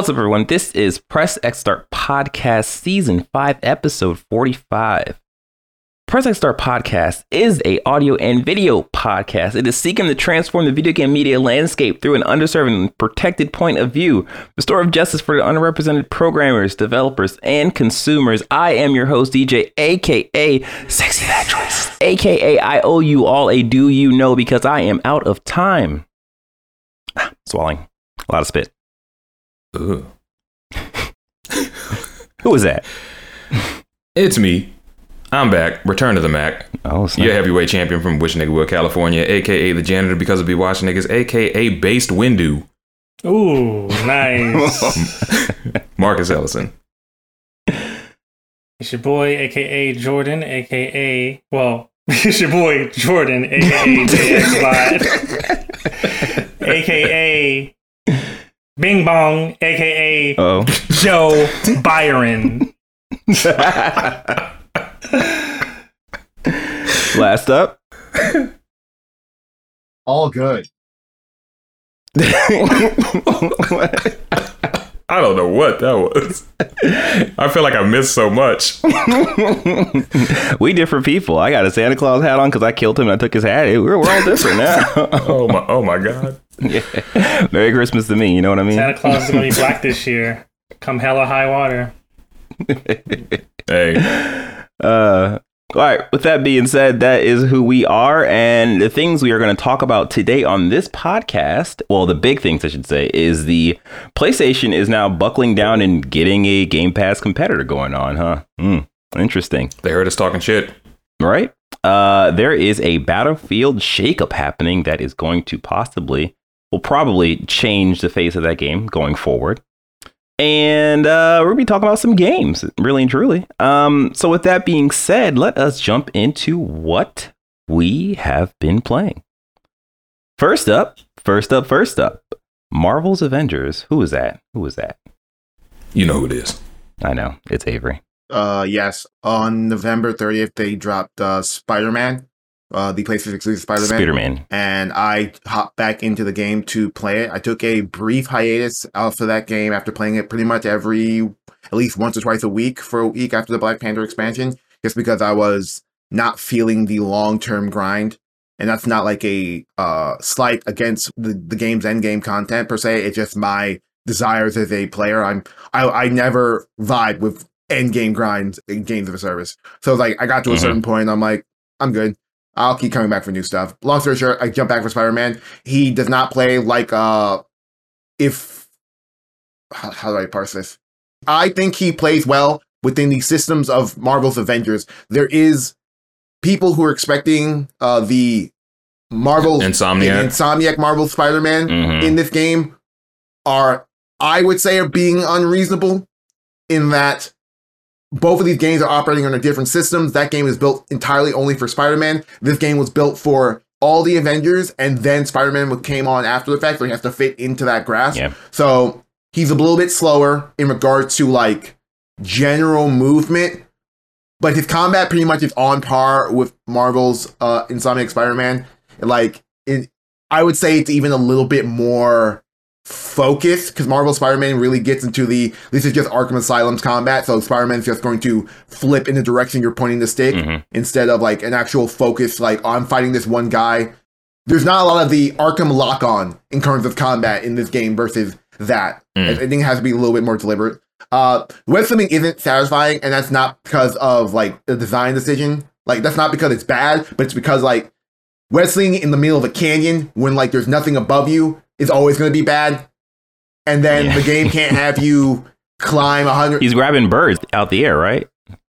What's up, everyone? This is Press X Start Podcast, Season 5, Episode 45. Press X Start Podcast is a audio and video podcast. It is seeking to transform the video game media landscape through an underserved and protected point of view, restore of justice for the underrepresented programmers, developers, and consumers. I am your host, DJ, aka Sexy Choices, aka I owe you all a do you know because I am out of time. Ah, Swallowing. A lot of spit. Ugh. Who was that? It's me. I'm back. Return to the Mac. Oh, snap. Your heavyweight champion from Wish Nigga Will, California, aka the janitor because of be watching niggas, aka based Windu, Ooh, nice. Marcus Ellison. it's your boy, aka Jordan, aka well, it's your boy Jordan, aka JX Bot, aka Bing Bong, aka Oh. Joe Byron. Last up. All good. I don't know what that was. I feel like I missed so much. we different people. I got a Santa Claus hat on because I killed him and I took his hat. We're, we're all different now. Oh my! Oh my God! Yeah. Merry Christmas to me. You know what I mean? Santa Claus is gonna be black this year. Come hella high water. Hey, Uh, all right. With that being said, that is who we are, and the things we are going to talk about today on this podcast. Well, the big things I should say is the PlayStation is now buckling down and getting a Game Pass competitor going on, huh? Hmm. interesting. they heard us talking shit. right? Uh, there is a battlefield shakeup happening that is going to possibly, will probably change the face of that game going forward. And uh, we're gonna be talking about some games, really and truly. Um, so with that being said, let us jump into what we have been playing. First up, first up, first up, Marvel's Avengers. Who is that? Who is that? You know who it is. I know it's Avery. Uh, yes. On November 30th, they dropped uh, Spider Man, uh, the PlayStation exclusive Spider Man. Spider-Man. And I hopped back into the game to play it. I took a brief hiatus off of that game after playing it pretty much every, at least once or twice a week for a week after the Black Panther expansion, just because I was not feeling the long term grind. And that's not like a uh, slight against the, the game's end game content per se. It's just my desires as a player. I'm I, I never vibe with end game grinds in games of a service. So like I got to a Mhm. certain point, I'm like, I'm good. I'll keep coming back for new stuff. Long story short, I jump back for Spider Man. He does not play like uh if how, how do I parse this? I think he plays well within the systems of Marvel's Avengers. There is people who are expecting uh the Marvel Insomniac. Insomniac Marvel Spider Man Mhm. in this game are, I would say, are being unreasonable in that both of these games are operating under different systems. That game is built entirely only for Spider Man. This game was built for all the Avengers, and then Spider Man came on after the fact, so he has to fit into that grasp. Yeah. So he's a little bit slower in regards to like general movement, but his combat pretty much is on par with Marvel's uh, Insomniac Spider Man. Like, it, I would say it's even a little bit more focused because Marvel Spider Man really gets into the this is just Arkham Asylum's combat, so Spider Man's just going to flip in the direction you're pointing the stick Mhm. instead of like an actual focus, like I'm fighting this one guy. There's not a lot of the Arkham lock on in terms of combat in this game versus that. Mm. I think it has to be a little bit more deliberate. Uh, web swinging isn't satisfying, and that's not because of like the design decision. Like that's not because it's bad, but it's because like slinging in the middle of a canyon when like there's nothing above you is always going to be bad. And then Yeah. the game can't have you climb a hundred. He's grabbing birds out the air, right?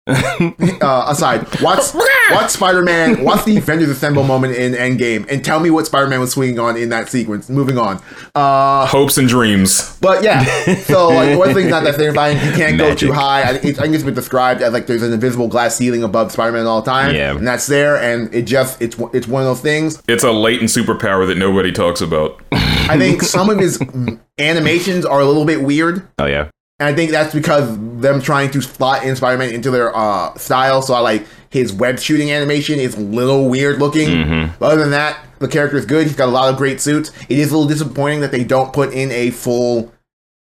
uh, aside, watch watch Spider Man, watch the Avengers Assemble moment in Endgame, and tell me what Spider Man was swinging on in that sequence. Moving on, uh, Hopes and dreams. but yeah, so like one thing's not that satisfying. You can't go too high. I, it, I think it's been described as like there's an invisible glass ceiling above Spider Man all the time, Yeah. and that's there, and it just it's it's one of those things. It's a latent superpower that nobody talks about. I think some of his animations are a little bit weird. Oh yeah. And I think that's because them trying to slot in Spider-Man into their uh, style. So I like his web shooting animation is a little weird looking. Mhm. But other than that, the character is good. He's got a lot of great suits. It is a little disappointing that they don't put in a full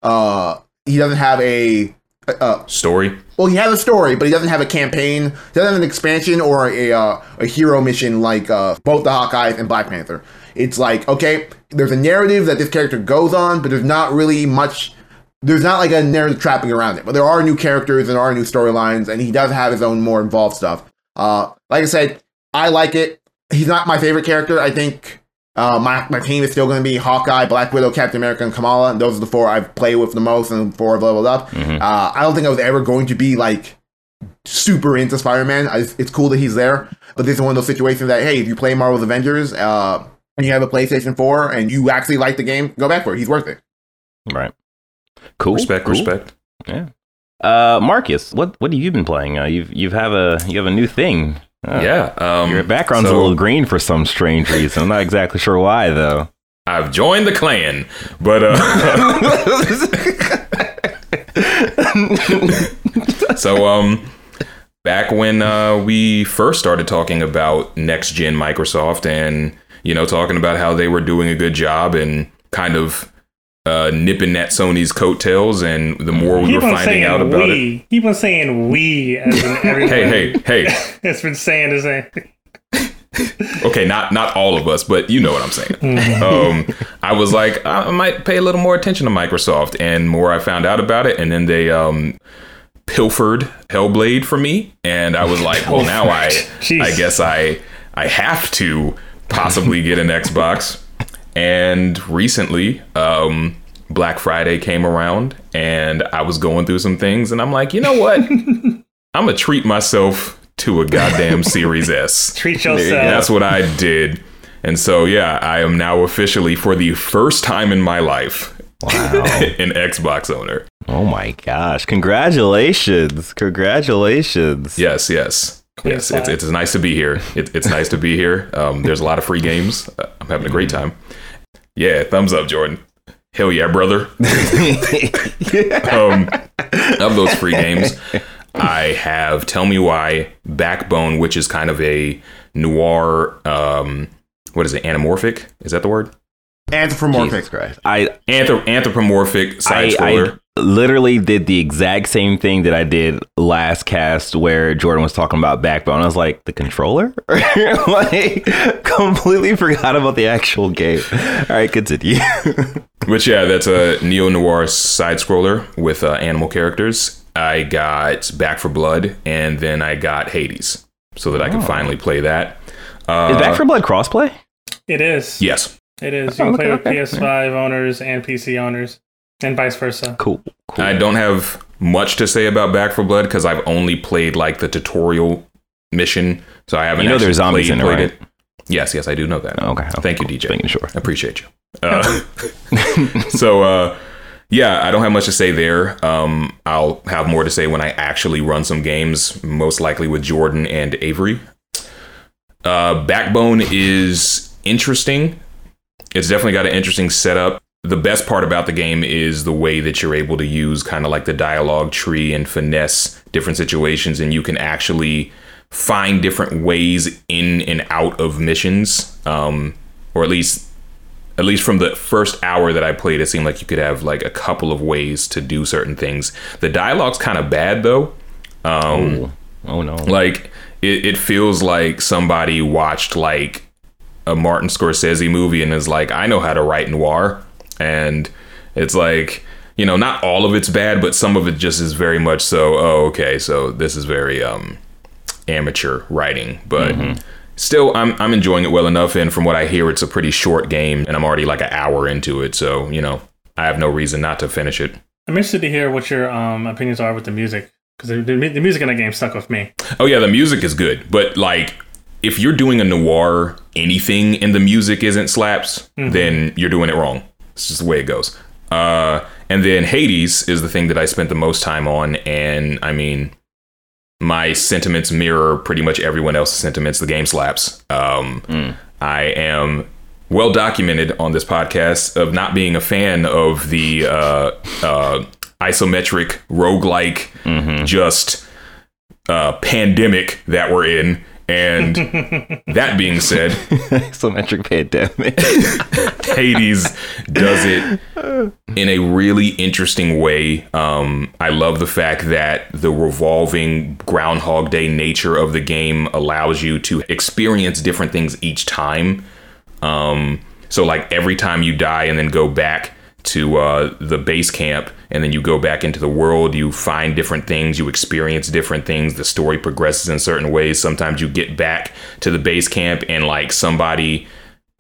uh, he doesn't have a uh, Story. well, he has a story, but he doesn't have a campaign. He doesn't have an expansion or a uh, a hero mission like uh, both the Hawkeyes and Black Panther. It's like okay, there's a narrative that this character goes on, but there's not really much. There's not like a narrative trapping around it, but there are new characters and there are new storylines, and he does have his own more involved stuff. Uh, like I said, I like it. He's not my favorite character. I think uh, my, my team is still going to be Hawkeye, Black Widow, Captain America, and Kamala. And those are the four I've played with the most and four I've leveled up. Uh, I don't think I was ever going to be like super into Spider Man. It's cool that he's there, but this is one of those situations that hey, if you play Marvel's Avengers uh, and you have a PlayStation 4 and you actually like the game, go back for it. He's worth it. Right. Cool. Respect, cool. respect. Yeah. Uh, Marcus, what what have you been playing? Uh, you've you've have a you have a new thing. Uh, yeah. Um, Your background's so a little green for some strange reason. I'm not exactly sure why though. I've joined the clan, but uh, so um, back when uh, we first started talking about next gen Microsoft, and you know, talking about how they were doing a good job and kind of uh, nipping at Sony's coattails, and the more we were finding out about it. we. Keep on saying we as in everyone. Hey, hey, hey! It's been saying the same. okay, not not all of us, but you know what I'm saying. Mm-hmm. um, I was like, I might pay a little more attention to Microsoft, and more I found out about it, and then they um, pilfered Hellblade for me, and I was like, well, now I Jeez. I guess I I have to possibly get an Xbox. And recently, um, Black Friday came around, and I was going through some things, and I'm like, you know what? I'm gonna treat myself to a goddamn Series S. Treat yourself. That's what I did. And so, yeah, I am now officially, for the first time in my life, Wow. an Xbox owner. oh my gosh! Congratulations! Congratulations! Yes, yes. Yes, it's, it's nice to be here. It, it's nice to be here. Um, there's a lot of free games. Uh, I'm having a great time. Yeah, thumbs up, Jordan. Hell yeah, brother. um, of those free games, I have Tell Me Why, Backbone, which is kind of a noir. Um, what is it? Anamorphic? Is that the word? Anthropomorphic. I Anthrop- anthropomorphic side I, scroller. I literally did the exact same thing that I did last cast where Jordan was talking about Backbone. I was like, the controller? like, completely forgot about the actual game. All right, continue. Which yeah, that's a neo noir side scroller with uh, animal characters. I got Back for Blood, and then I got Hades, so that I Oh. could finally play that. Uh, Is Back for Blood crossplay? It is. yes, It is. Oh, You can play with okay. PS5 owners and PC owners, and vice versa. Cool. cool. I don't have much to say about Back for Blood because I've only played like the tutorial mission, so I haven't. You know there's zombies played, in it, played right? it. Yes, yes, I do know that. Okay, okay. Thank you, DJ. Making sure. I appreciate you. Uh, so, uh, yeah, I don't have much to say there. Um, I'll have more to say when I actually run some games, most likely with Jordan and Avery. Uh, Backbone is interesting. It's definitely got an interesting setup. The best part about the game is the way that you're able to use kind of like the dialogue tree and finesse different situations, and you can actually find different ways in and out of missions, um, or at least at least from the first hour that I played, it seemed like you could have like a couple of ways to do certain things. The dialogue's kind of bad though. Um, Oh, oh no. like it, it feels like somebody watched like a Martin Scorsese movie and is like, I know how to write noir. And it's like, you know, not all of it's bad, but some of it just is very much so, oh, okay, so this is very um amateur writing. But still I'm I'm enjoying it well enough and from what I hear it's a pretty short game and I'm already like an hour into it, so you know, I have no reason not to finish it. I'm interested to hear what your um, opinions are with the music because the, music in the game stuck with me. Oh yeah, the music is good, but like if you're doing a noir, anything in the music isn't slaps, then you're doing it wrong. It's just the way it goes. Uh, and then Hades is the thing that I spent the most time on, and I mean, my sentiments mirror pretty much everyone else's sentiments. The game slaps. Um, I am well documented on this podcast of not being a fan of the uh, uh, isometric roguelike just uh, pandemic that we're in. And that being said, Isometric pandemic. Hades does it in a really interesting way. Um, I love the fact that the revolving Groundhog Day nature of the game allows you to experience different things each time. Um, so, like every time you die and then go back to uh, the base camp, and then you go back into the world, you find different things, you experience different things. The story progresses in certain ways. Sometimes you get back to the base camp, and like somebody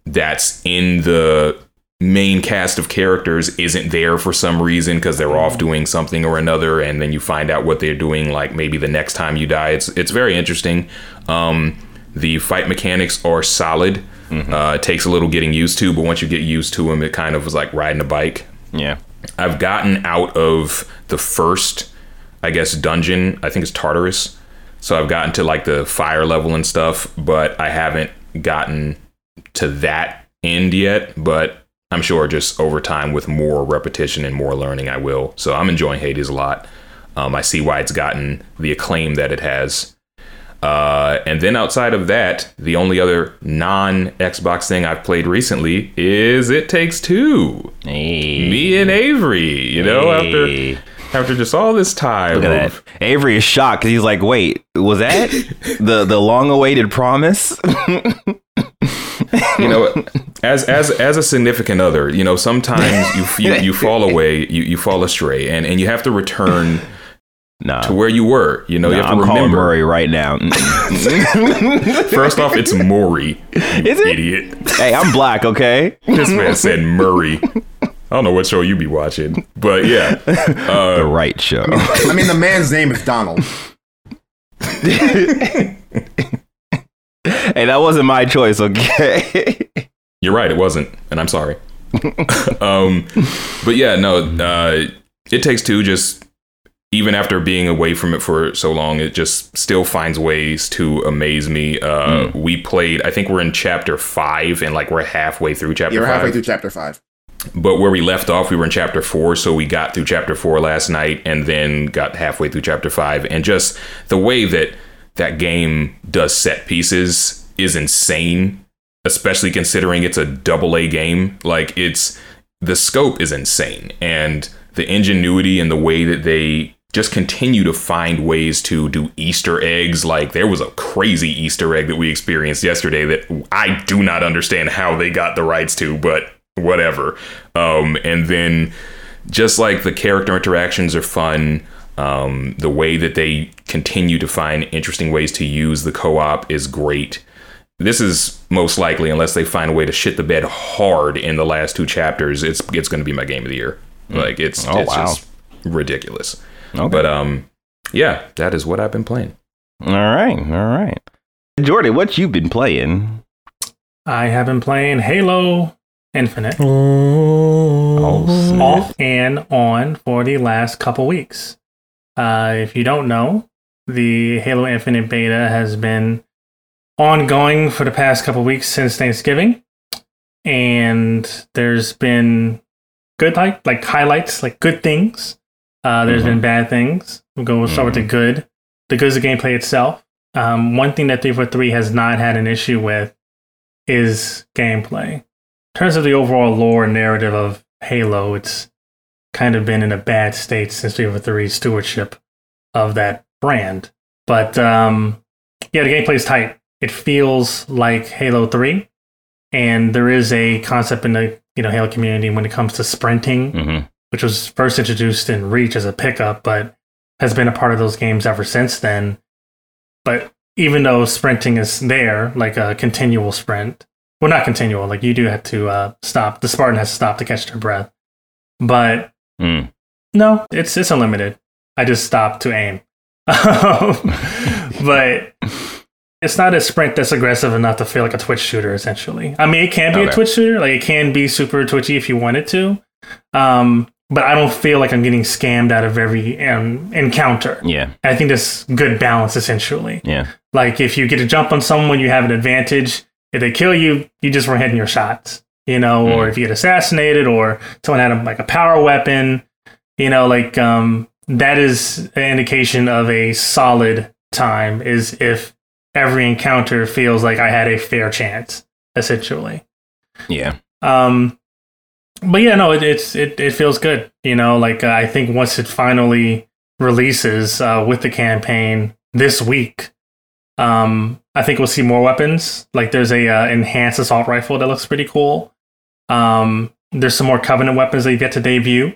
that's in the main cast of characters isn't there for some reason because they're off doing something or another and then you find out what they're doing like maybe the next time you die it's it's very interesting um, the fight mechanics are solid uh, it takes a little getting used to but once you get used to them it kind of was like riding a bike yeah. I've gotten out of the first, I guess, dungeon. I think it's Tartarus. So I've gotten to like the fire level and stuff, but I haven't gotten to that end yet. But I'm sure just over time with more repetition and more learning, I will. So I'm enjoying Hades a lot. Um, I see why it's gotten the acclaim that it has. Uh, and then outside of that, the only other non Xbox thing I've played recently is It Takes Two Hey. me and Avery, you know, Hey. after after just all this time. Look at of- that. Avery is shocked because he's like, "Wait, was that the the long awaited promise?" you know, as as as a significant other, you know, sometimes you you, you fall away, you, you fall astray, and and you have to return nah, to where you were. You know, nah, you have to I'm to calling. Murray right now. First off, it's Maury, you Is it? idiot. hey, I'm black, okay? This man said Murray. I don't know what show you be watching, but yeah, the right show. I mean, the man's name is Donald. hey, that wasn't my choice, okay? You're right, it wasn't, and I'm sorry. um, but yeah, no, uh, it takes two. Just even after being away from it for so long, it just still finds ways to amaze me. Uh, We played, I think we're in chapter five, and like we're halfway through chapter You're five. halfway through chapter five. But where we left off, we were in chapter four, so we got through chapter four last night, and then got halfway through chapter five, and just the way that that game does set pieces is insane, especially considering it's a double A game. Like it's the scope is insane, and the ingenuity and the way that they just continue to find ways to do Easter eggs. Like there was a crazy Easter egg that we experienced yesterday that I do not understand how they got the rights to, but whatever. Um, and then just like the character interactions are fun. Um, the way that they continue to find interesting ways to use the co-op is great. This is most likely, unless they find a way to shit the bed hard in the last two chapters, it's it's going to be my game of the year. Like it's Oh, it's wow. just ridiculous. Okay. But um, yeah, that is what I've been playing. all right, all right. Jordy, what you been playing? I have been playing Halo Infinite Oh, snap. off and on for the last couple weeks. Uh, if you don't know, the Halo Infinite beta has been ongoing for the past couple weeks since Thanksgiving, and there's been good like like highlights, like good things. Uh, there's been bad things. We'll go start with the good. The good is the gameplay itself. Um, one thing that 343 has not had an issue with is gameplay. In terms of the overall lore and narrative of Halo, it's kind of been in a bad state since 343's stewardship of that brand. But um, yeah, the gameplay is tight. It feels like Halo 3, and there is a concept in the you know Halo community when it comes to sprinting Mm-hmm. Which was first introduced in Reach as a pickup, but has been a part of those games ever since then. But even though sprinting is there, like a continual sprint, well, not continual, like you do have to uh, stop. The Spartan has to stop to catch their breath. But Mm. no, it's it's unlimited. I just stopped to aim. but it's not a sprint that's aggressive enough to feel like a Twitch shooter, essentially. I mean, it can be Okay. a Twitch shooter, like it can be super twitchy if you want it to. Um, but I don't feel like I'm getting scammed out of every um, encounter. Yeah, I think that's good balance, essentially. yeah. Like if you get to jump on someone, you have an advantage. If they kill you, you just were hitting your shots, you know. Or if you get assassinated, or someone had a, like a power weapon, you know, like um, that is an indication of a solid time. Is if every encounter feels like I had a fair chance, essentially. Yeah. Um, but yeah, no, it, it's it it feels good. You know, like uh, I think once it finally releases uh, with the campaign this week, um, I think we'll see more weapons. Like there's a uh, enhanced assault rifle that looks pretty cool. Um, there's some more Covenant weapons that you get to debut,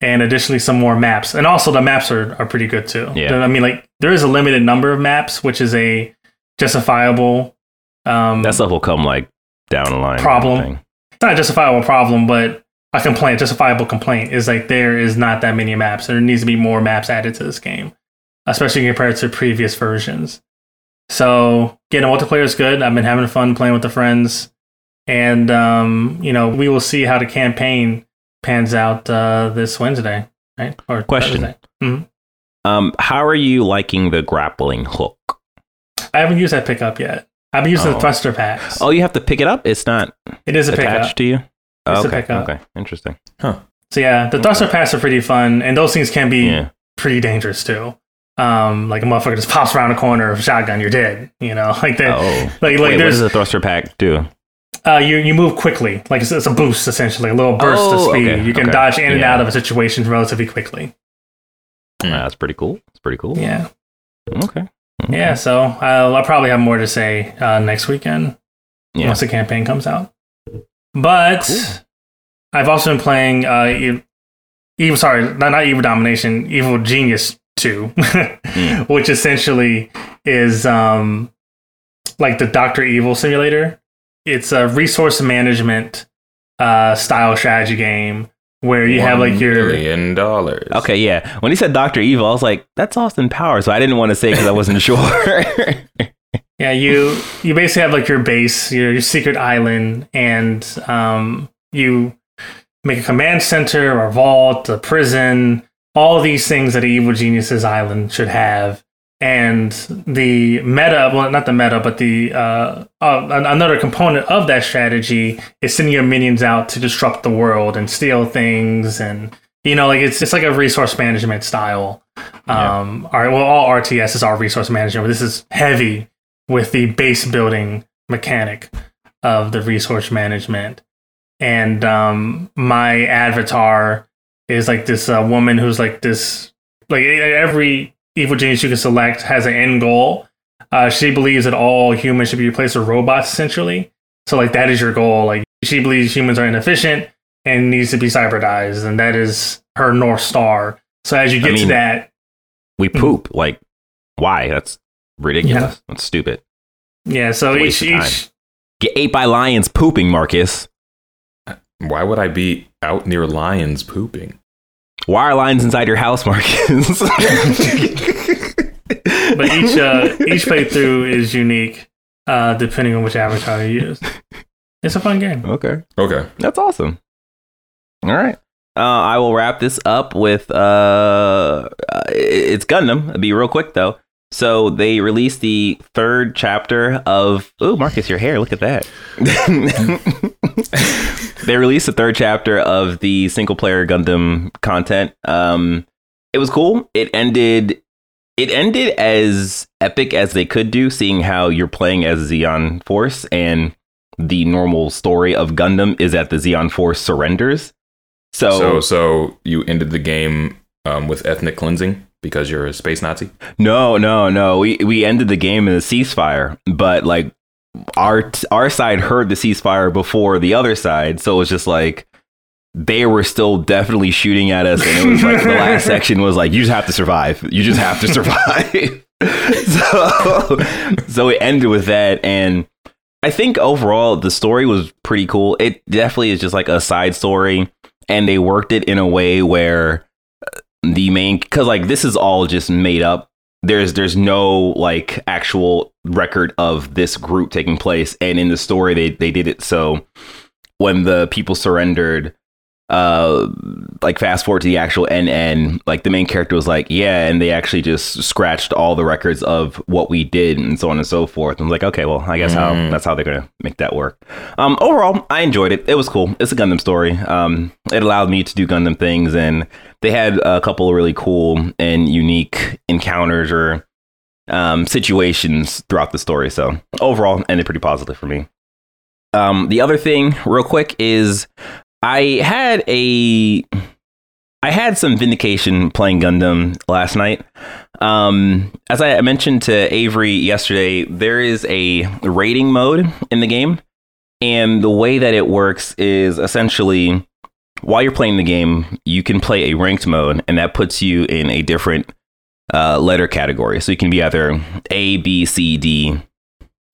and additionally some more maps. And also the maps are, are pretty good too. Yeah. I mean, like there is a limited number of maps, which is a justifiable. Um, That stuff will come like down the line. Problem. I think. it's not a justifiable problem, but a complaint, justifiable complaint is like there is not that many maps. There needs to be more maps added to this game, especially compared to previous versions. So getting multiplayer is good. I've been having fun playing with the friends, and um, you know we will see how the campaign pans out uh, this Wednesday, right? Or Question. Mhm. Um, how are you liking the grappling hook? I haven't used that pickup yet. I've been using Oh. the thruster packs. Oh, you have to pick it up. It's not it is a attached pickup. to you. Oh, It's a okay. pickup. Okay. Interesting. Huh. So yeah, the thruster packs are pretty fun, and those things can be Yeah. pretty dangerous too. Um, like a motherfucker just pops around a corner of a shotgun, you're dead. You know, like that. Oh. Like like Wait, what there's does the thruster pack do? uh, you you move quickly, like it's, it's a boost essentially, a little burst Oh, of speed. okay, You can okay. dodge in and out of a situation relatively quickly. Hmm. Ah, that's pretty cool. It's pretty cool. Yeah, Okay. Yeah. So I'll, I'll probably have more to say uh, next weekend Yeah. once the campaign comes out. But Cool. I've also been playing uh, Evil. Sorry, not, not Evil Domination. Evil Genius Two, Hmm. which essentially is um, like the Doctor Evil simulator. It's a resource management uh, style strategy game where you have like your million dollars. Okay, yeah. When he said Doctor Evil, I was like, "That's Austin Powers," so I didn't want to say because I wasn't sure. Yeah, you you basically have like your base, your, your secret island, and um, you make a command center or vault, a prison, all these things that an evil genius's island should have. And the meta, well, not the meta, but the uh, uh, another component of that strategy is sending your minions out to disrupt the world and steal things, and you know, like it's it's like a resource management style. Yeah. Um, all right, well, all RTS is all resource management, but this is heavy with the base building mechanic of the resource management. And um, my avatar is like this uh, woman who's like this, like every evil genius you can select has an end goal. Uh, she believes that all humans should be replaced with robots, essentially. So, like, that is your goal. Like, she believes humans are inefficient and needs to be cyberdized, and that is her north star. So, as you I get to that, we poop. Like, why? That's ridiculous. That's stupid. yeah. So each each Get ate by lions pooping, Marcus. Why would I be out near lions pooping? Why are lions inside your house, Marcus? but each uh, each playthrough is unique uh, depending on which avatar you use. It's a fun game. okay. Okay. That's awesome. All right. Uh, I will wrap this up with uh, uh, it's Gundam. It'll be real quick though. So they released the third chapter of. Oh, Marcus, your hair! Look at that. they released the third chapter of the single player Gundam content. Um, it was cool. It ended. It ended as epic as they could do, seeing how you're playing as Zeon Force and the normal story of Gundam is that the Zeon Force surrenders. So, So so you ended the game um, with ethnic cleansing because you're a space Nazi. no, no, no. We we ended the game in a ceasefire, but like our our side heard the ceasefire before the other side, so it was just like they were still definitely shooting at us, and it was like the last section was like you just have to survive. You just have to survive. so so it ended with that, and I think overall the story was pretty cool. It definitely is just like a side story, and they worked it in a way where the main because like this is all just made up. There's there's no like actual record of this group taking place, and in the story they they did it so when the people surrendered. Uh, like fast forward to the actual NN, like the main character was like, yeah, and they actually just scratched all the records of what we did and so on and so forth. And I'm like, okay, well, I guess how Mm. that's how they're gonna make that work. Um, overall, I enjoyed it. It was cool. It's a Gundam story. Um, it allowed me to do Gundam things, and they had a couple of really cool and unique encounters or um, situations throughout the story. So overall, ended pretty positive for me. Um, the other thing, real quick, is I had a I had some vindication playing Gundam last night. Um, as I mentioned to Avery yesterday, there is a rating mode in the game, and the way that it works is essentially while you're playing the game, you can play a ranked mode, and that puts you in a different uh, letter category. So you can be either A, B, C, D.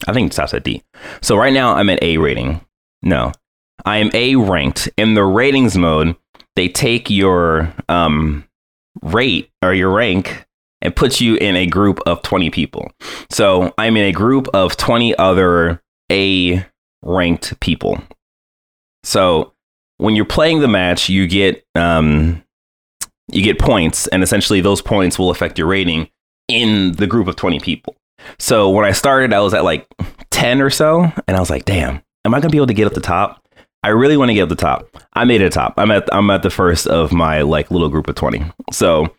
I think it stops at D. So right now I'm at A rating. No, I am A ranked. In the ratings mode, they take your um, rate or your rank and puts you in a group of 20 people. So I'm in a group of 20 other A ranked people. So when you're playing the match, you get um, you get points, and essentially those points will affect your rating in the group of 20 people. So when I started, I was at like 10 or so, and I was like, damn, am I gonna be able to get up the top? I really want to get up the top. I made it top. I'm at I'm at the first of my like little group of 20. So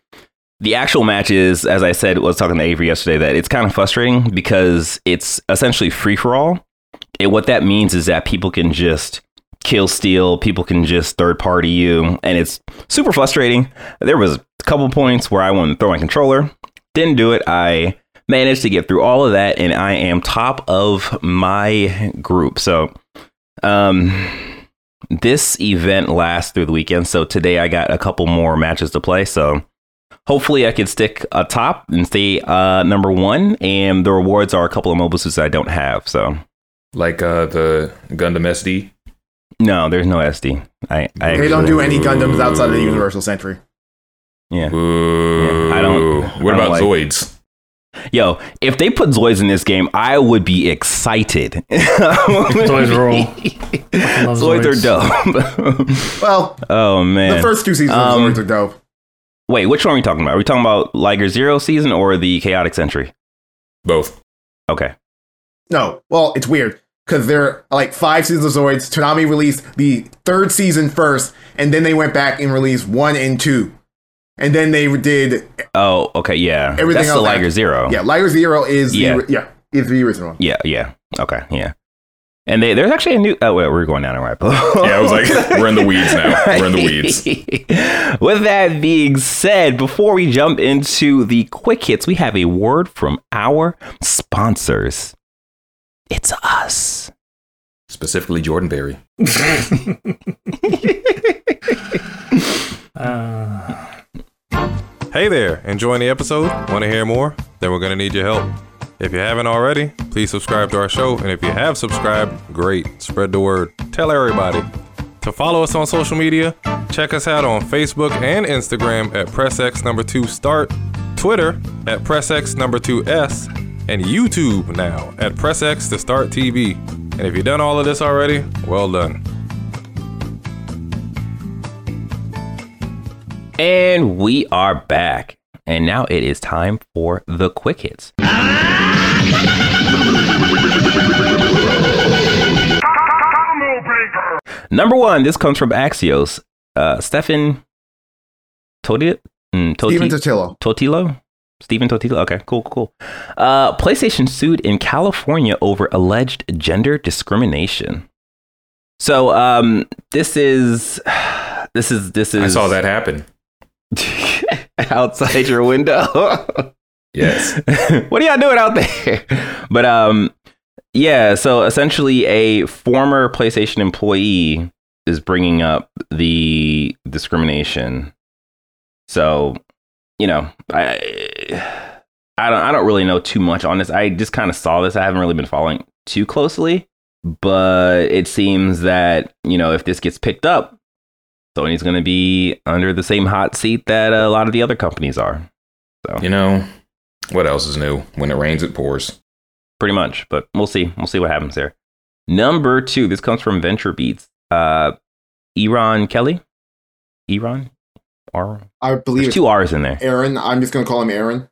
the actual matches, as I said, was talking to Avery yesterday, that it's kind of frustrating because it's essentially free for all. And what that means is that people can just kill steal, people can just third party you, and it's super frustrating. There was a couple points where I wanted to throw my controller, didn't do it. I managed to get through all of that, and I am top of my group. So, um, this event lasts through the weekend. So today I got a couple more matches to play. So hopefully I can stick atop and stay uh, number one. And the rewards are a couple of mobile suits I don't have. So Like uh, the Gundam SD. no, there's no SD. I, I They don't do any Gundams outside of the Universal Century. Yeah. Ooh. I don't- I What don't about like- Zoids? Yo, if they put Zoids in this game, I would be excited. Zoids rule. love Zoids are dope. Well, oh man. the first two seasons Um, of Zoids are dope. Wait, which one are we talking about? Are we talking about Liger Zero season or the Chaotic Century? Both. Okay. No, well, it's weird because there are like five seasons of Zoids. Toonami released the third season first, and then they went back and released one and two, and then they did Oh, okay, yeah. Everything That's the else Liger after- Zero. yeah. Liger Zero is Yeah. the yeah is the original. Yeah, yeah. Okay, yeah. And they, there's actually a new. Oh, wait, we're going down a rabbit hole. Yeah, I was like, we're in the weeds now. We're in the weeds. With that being said, before we jump into the quick hits, we have a word from our sponsors. It's us. Specifically Jordan Berry. Uh, Hey there, enjoying the episode? Want to hear more? Then we're going to need your help. If you haven't already, please subscribe to our show. And if you have subscribed, great. Spread the word. Tell everybody. To follow us on social media, check us out on Facebook and Instagram at PressX number two start, Twitter at PressX number two S, and YouTube now at PressX to start TV. And if you've done all of this already, well done. And we are back. And now it is time for the quick hits. Number one, this comes from Axios. Uh, Stefan Toti- mm, Toti- Steven Totillo. Totilo? Stephen Totilo? Okay, cool, cool. Uh, PlayStation sued in California over alleged gender discrimination. So, um, this is, this is, this is. I saw that happen. outside your window. Yes. what are y'all doing out there? But um, yeah. So essentially, a former PlayStation employee is bringing up the discrimination. So, you know, I I don't I don't really know too much on this. I just kind of saw this. I haven't really been following too closely, but it seems that you know if this gets picked up, Sony's going to be under the same hot seat that a lot of the other companies are. So you know, what else is new? When it rains, it pours. pretty much. But we'll see. We'll see what happens there. Number two, this comes from Venture Beats. Uh, Eron Kelly. Eron. R. I believe There's two R's in there. Aaron. I'm just gonna call him Aaron.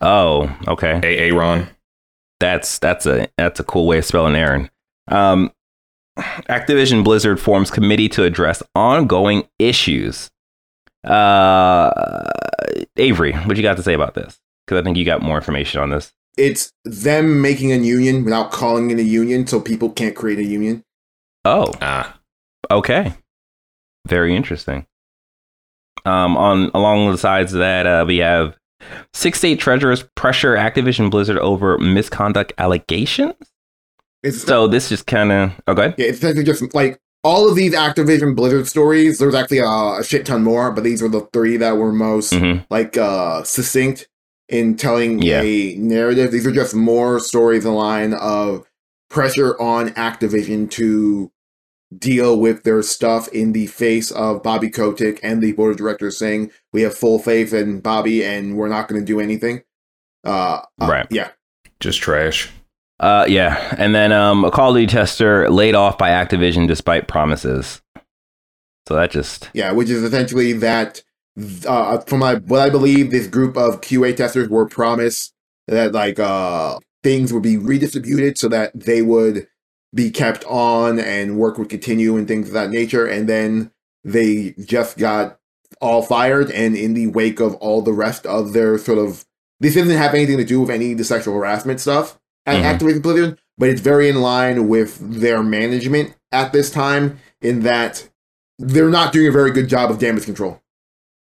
Oh, okay. Hey, Aaron. That's that's a that's a cool way of spelling Aaron. Um, Activision Blizzard forms committee to address ongoing issues. Uh, Avery, what you got to say about this? Because I think you got more information on this. It's them making a union without calling it a union, so people can't create a union. Oh, Ah, okay. Very interesting. Um, on along the sides of that, uh, we have six state treasurers pressure Activision Blizzard over misconduct allegations. It's So this just kind of okay. Yeah, it's essentially just like all of these Activision Blizzard stories. There's actually a, a shit ton more, but these were the three that were most hmm like uh succinct in telling Yeah. a narrative. These are just more stories in line of pressure on Activision to deal with their stuff in the face of Bobby Kotick and the board of directors saying we have full faith in Bobby and we're not going to do anything. Uh, uh, Right. Yeah. just trash. Uh, yeah, and then um, a Call of Duty tester laid off by Activision despite promises. So that just Yeah, which is essentially that. Uh, from my, what I believe, this group of QA testers were promised that like uh things would be redistributed so that they would be kept on and work would continue and things of that nature, and then they just got all fired. And in the wake of all the rest of their sort of, this doesn't have anything to do with any of the sexual harassment stuff at Mhm. Activision Blizzard, but it's very in line with their management at this time in that they're not doing a very good job of damage control.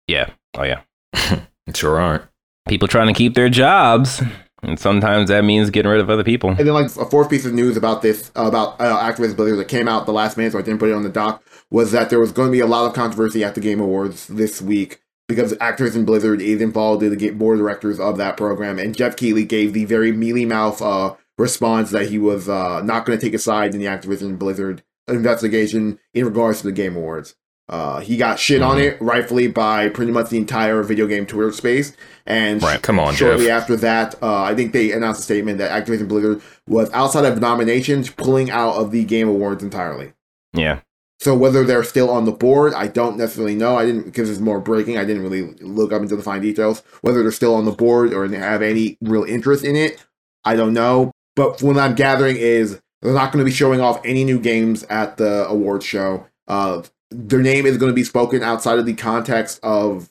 yeah, oh yeah, Sure aren't. people trying to keep their jobs, and sometimes that means getting rid of other people. And then, like a fourth piece of news about this, about uh, Activision Blizzard that came out the last minute, so I didn't put it on the doc, was that there was going to be a lot of controversy at the Game Awards this week because Activision Blizzard is involved in the board of directors of that program, and Geoff Keighley gave the very mealy mouth uh, response that he was uh, not going to take a side in the Activision Blizzard investigation in regards to the Game Awards. Uh, he got shit on it, rightfully, by pretty much the entire video game Twitter space. And Right, come on, shortly Geoff. after that, uh, I think they announced a statement that Activision Blizzard was outside of nominations, pulling out of the Game Awards entirely. Yeah, So whether they're still on the board, I don't necessarily know. I didn't because it's more breaking. I didn't really look up into the fine details. Whether they're still on the board or they have any real interest in it, I don't know. But what I'm gathering is they're not going to be showing off any new games at the awards show. Uh, their name is going to be spoken outside of the context of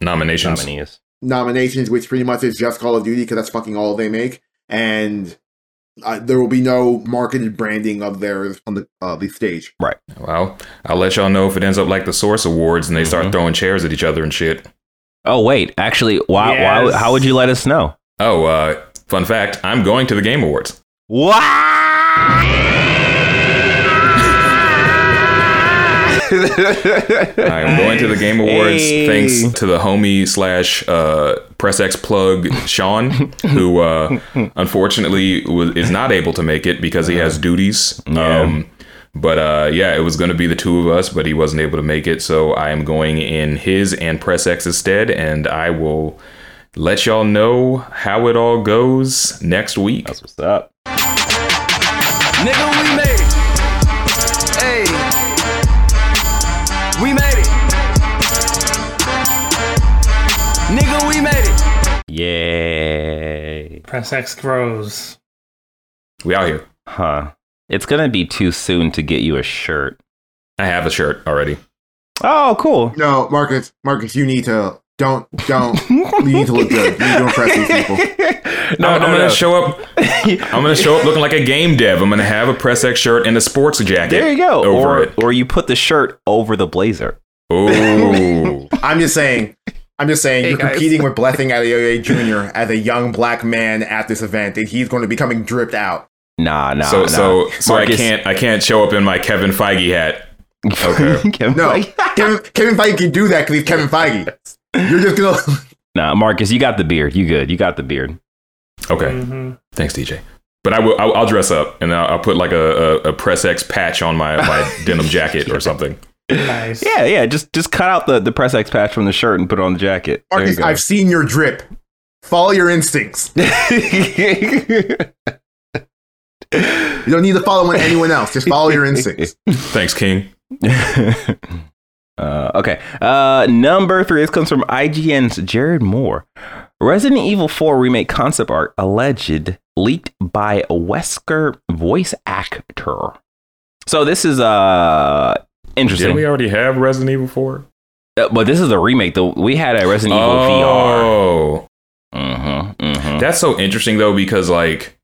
Nominations. nominees. nominations, which pretty much is just Call of Duty because that's fucking all they make, and uh, there will be no marketed branding of theirs on the uh, the stage. Right. Well, I'll let y'all know if it ends up like the Source Awards and they start Mhm. throwing chairs at each other and shit. Oh wait, actually, why? Why? How would you let us know? Oh, uh, fun fact I'm going to the Game Awards. I am going to the Game Awards Hey. thanks to the homie slash uh, Press X plug Sean, who uh, unfortunately was, is not able to make it because he has duties. Yeah. Um, but uh, yeah, it was going to be the two of us, but he wasn't able to make it. So I am going in his and Press X's stead, and I will let y'all know how it all goes next week. That's what's up. Nigga, we Yay! Press X grows. We out here. Huh? It's gonna be too soon to get you a shirt. I have a shirt already. Oh, cool. No, Marcus, Marcus, you need to don't don't. you need to look good. You need to impress these people. no, I'm, no, I'm gonna no. show up. I'm gonna show up looking like a game dev. I'm gonna have a press X shirt and a sports jacket. There you go. Over or, it. or you put the shirt over the blazer. Oh, I'm just saying. I'm just saying. Hey, you're guys. competing with Blessing Adeoye Jr. as a young black man at this event, and he's going to be coming dripped out. Nah, nah. so nah. so so I can't I can't show up in my Kevin Feige hat. Okay. Kevin No, Feige- Kevin, Kevin Feige can do that because he's Kevin Feige. You're just gonna. nah, Marcus, you got the beard. You good? You got the beard. Okay, hmm thanks, DJ. But I will. I'll, I'll dress up and I'll, I'll put like a, a, a press X patch on my, my denim jacket or something. Nice. Yeah, yeah. Just just cut out the the press X patch from the shirt and put it on the jacket. Marcus. I've seen your drip. Follow your instincts. You don't need to follow anyone else. Just follow your instincts. Thanks, King. uh, okay. Uh, number three. This comes from IGN's Jared Moore. Resident Evil 4 remake concept art alleged leaked by Wesker voice actor. So this is uh interesting. Didn't we already have Resident Evil Four? Uh, but this is a remake. Though we had a Resident Evil VR. Oh, hmm Mhm. That's so interesting though because like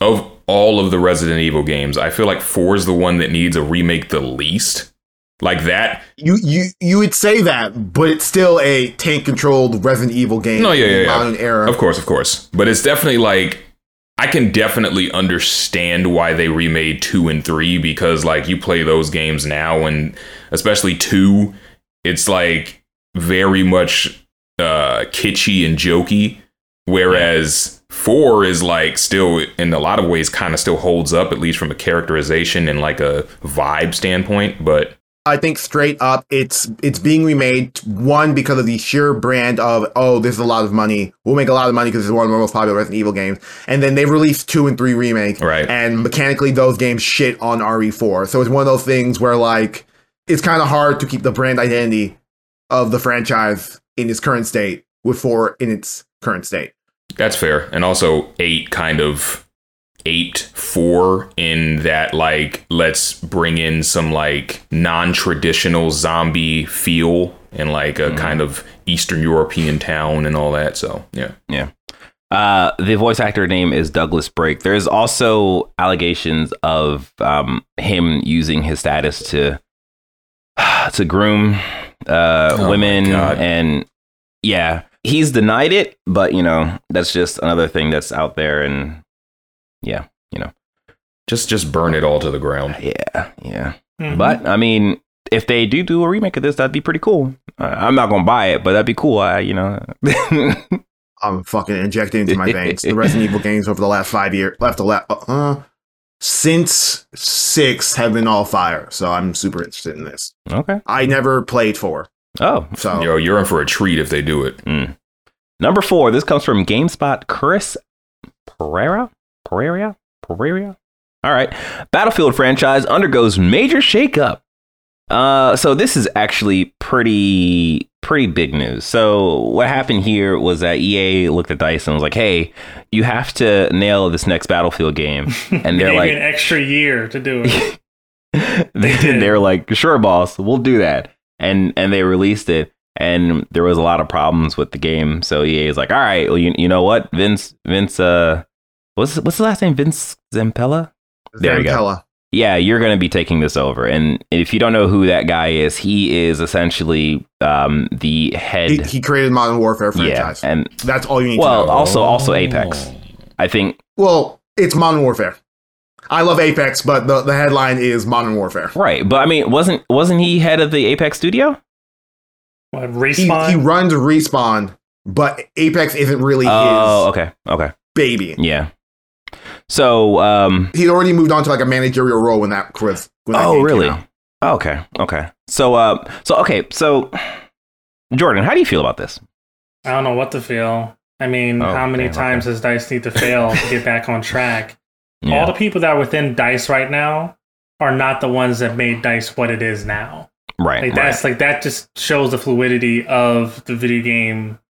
of all of the Resident Evil games, I feel like 4 is the one that needs a remake the least. Like that. You you you would say that, but it's still a tank controlled Resident Evil game. No, yeah, yeah, yeah. Modern era. Of course, of course. But it's definitely like I can definitely understand why they remade 2 and 3 because like you play those games now and especially 2 it's like very much uh kitschy and jokey. Whereas 4 is like still in a lot of ways kind of still holds up at least from a characterization and like a vibe standpoint, but I think straight up, it's it's being remade. One because of the sheer brand of oh, this is a lot of money. We'll make a lot of money because it's one of the most popular Resident Evil games. And then they released two and three remake, Right. And mechanically, those games shit on RE4. So it's one of those things where like it's kind of hard to keep the brand identity of the franchise in its current state with four in its current state. That's fair. And also eight kind of eight four in that like let's bring in some like non-traditional zombie feel and like a kind of Eastern European town and all that. So yeah. Yeah. Uh, the voice actor name is Douglas Brake. There's also allegations of um, him using his status to to groom uh, Oh women, and yeah, he's denied it. But you know, that's just another thing that's out there, and yeah, you know, Just just burn it all to the ground. yeah, yeah. Mhm. But I mean, if they do do a remake of this, that'd be pretty cool. Uh, I'm not gonna buy it, but that'd be cool. I, you know, I'm fucking injecting into my veins. the Resident Evil games over the last five years, left the last, uh, since six have been all fire. So I'm super interested in this. okay. I never played four, Oh, so Yo, you're in for a treat if they do it. Mm. Number four, this comes from GameSpot Chris Pereira. Pereira? Pereira? All right. Battlefield franchise undergoes major shakeup. Uh, so this is actually pretty pretty big news. So what happened here was that EA looked at Dice and was like, "Hey, you have to nail this next Battlefield game," and they're like, an extra year to do it. they did. they were like, "Sure, boss, we'll do that." And and they released it, and there was a lot of problems with the game. So EA is like, "All right, well, you you know what, Vince Vince uh, what's what's the last name? Vince Zampella." There you go. Yeah, you're going to be taking this over. And if you don't know who that guy is, he is essentially um, the head. He, he created Modern Warfare yeah, franchise. and That's all you need well, to know. also also Apex. I think Well, it's Modern Warfare. I love Apex, but the, the headline is Modern Warfare. right, but I mean, wasn't wasn't he head of the Apex studio? What, He, respawn? he runs Respawn, but Apex isn't really his. Oh, his okay, okay, baby. yeah. So, um, He'd already moved on to like a managerial role in that Chris. When that oh, game really? out. Okay, okay. So, uh, so okay, so Jordan, how do you feel about this? I don't know what to feel. I mean, Oh, how many okay, times does Dice need to fail to get back on track? Yeah. All the people that are within Dice right now are not the ones that made Dice what it is now. right, Like right. that's like that just shows the fluidity of the video game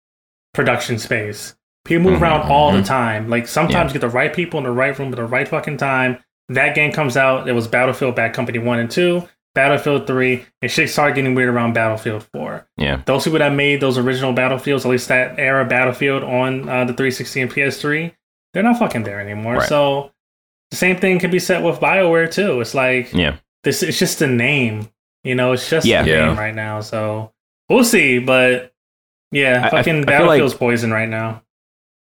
production space. People move Mhm, around all the mhm. time. Like sometimes you get the right people in the right room at the right fucking time. That game comes out. It was Battlefield Bad Company One and Two, Battlefield Three, and shit started getting weird around Battlefield Four. yeah, Those people that made those original Battlefields, at least that era Battlefield on uh, the 360 and PS3, they're not fucking there anymore. Right. So the same thing can be said with BioWare too. It's like yeah. this it's just a name. You know, it's just Yeah. a Yeah. name right now. So we'll see. But yeah, I- I- fucking I feel like- Battlefield's poison right now.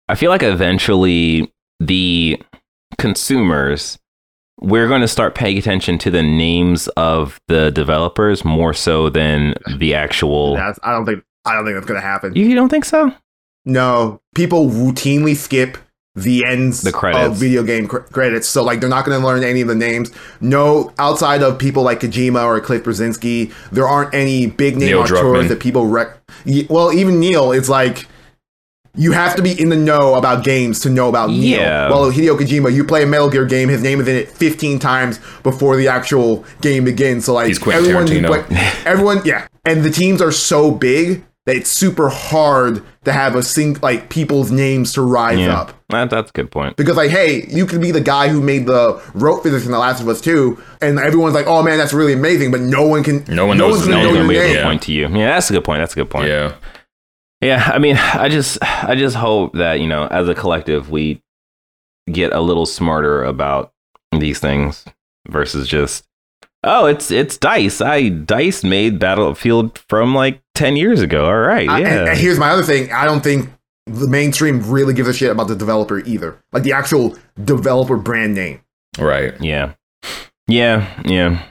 I feel like eventually the consumers we're going to start paying attention to the names of the developers more so than the actual. That's, I don't think. I don't think that's gonna happen. You don't think so? No, people routinely skip the ends The credits. of video game cr- credits, so like they're not going to learn any of the names. No, outside of people like Kojima or Cliff Bleszinski, there aren't any big name Neil auteurs Druckmann. that people rec. Well, even Neil, it's like you have to be in the know about games to know about Neil. Yeah. Well, Hideo Kojima, you play a Metal Gear game, his name is in it 15 times before the actual game begins. So like He's Quentin everyone, who everyone, yeah, and the teams are so big that it's super hard to have a sing like people's names to rise Yeah, up. that, that's a good point. Because like, hey, you could be the guy who made the rope physics in The Last of Us 2, and everyone's like, oh man, that's really amazing, but no one can No one knows one's his gonna No one's know gonna your be able name. to point to you. Yeah, that's a good point. That's a good point. Yeah. Yeah, I mean, I just I just hope that, you know, as a collective we get a little smarter about these things versus just oh, it's it's Dice. I Dice made Battlefield from like 10 years ago. All right. I- Yeah. and, and here's my other thing. I don't think the mainstream really gives a shit about the developer either. Like the actual developer brand name. Right. yeah. Yeah, yeah.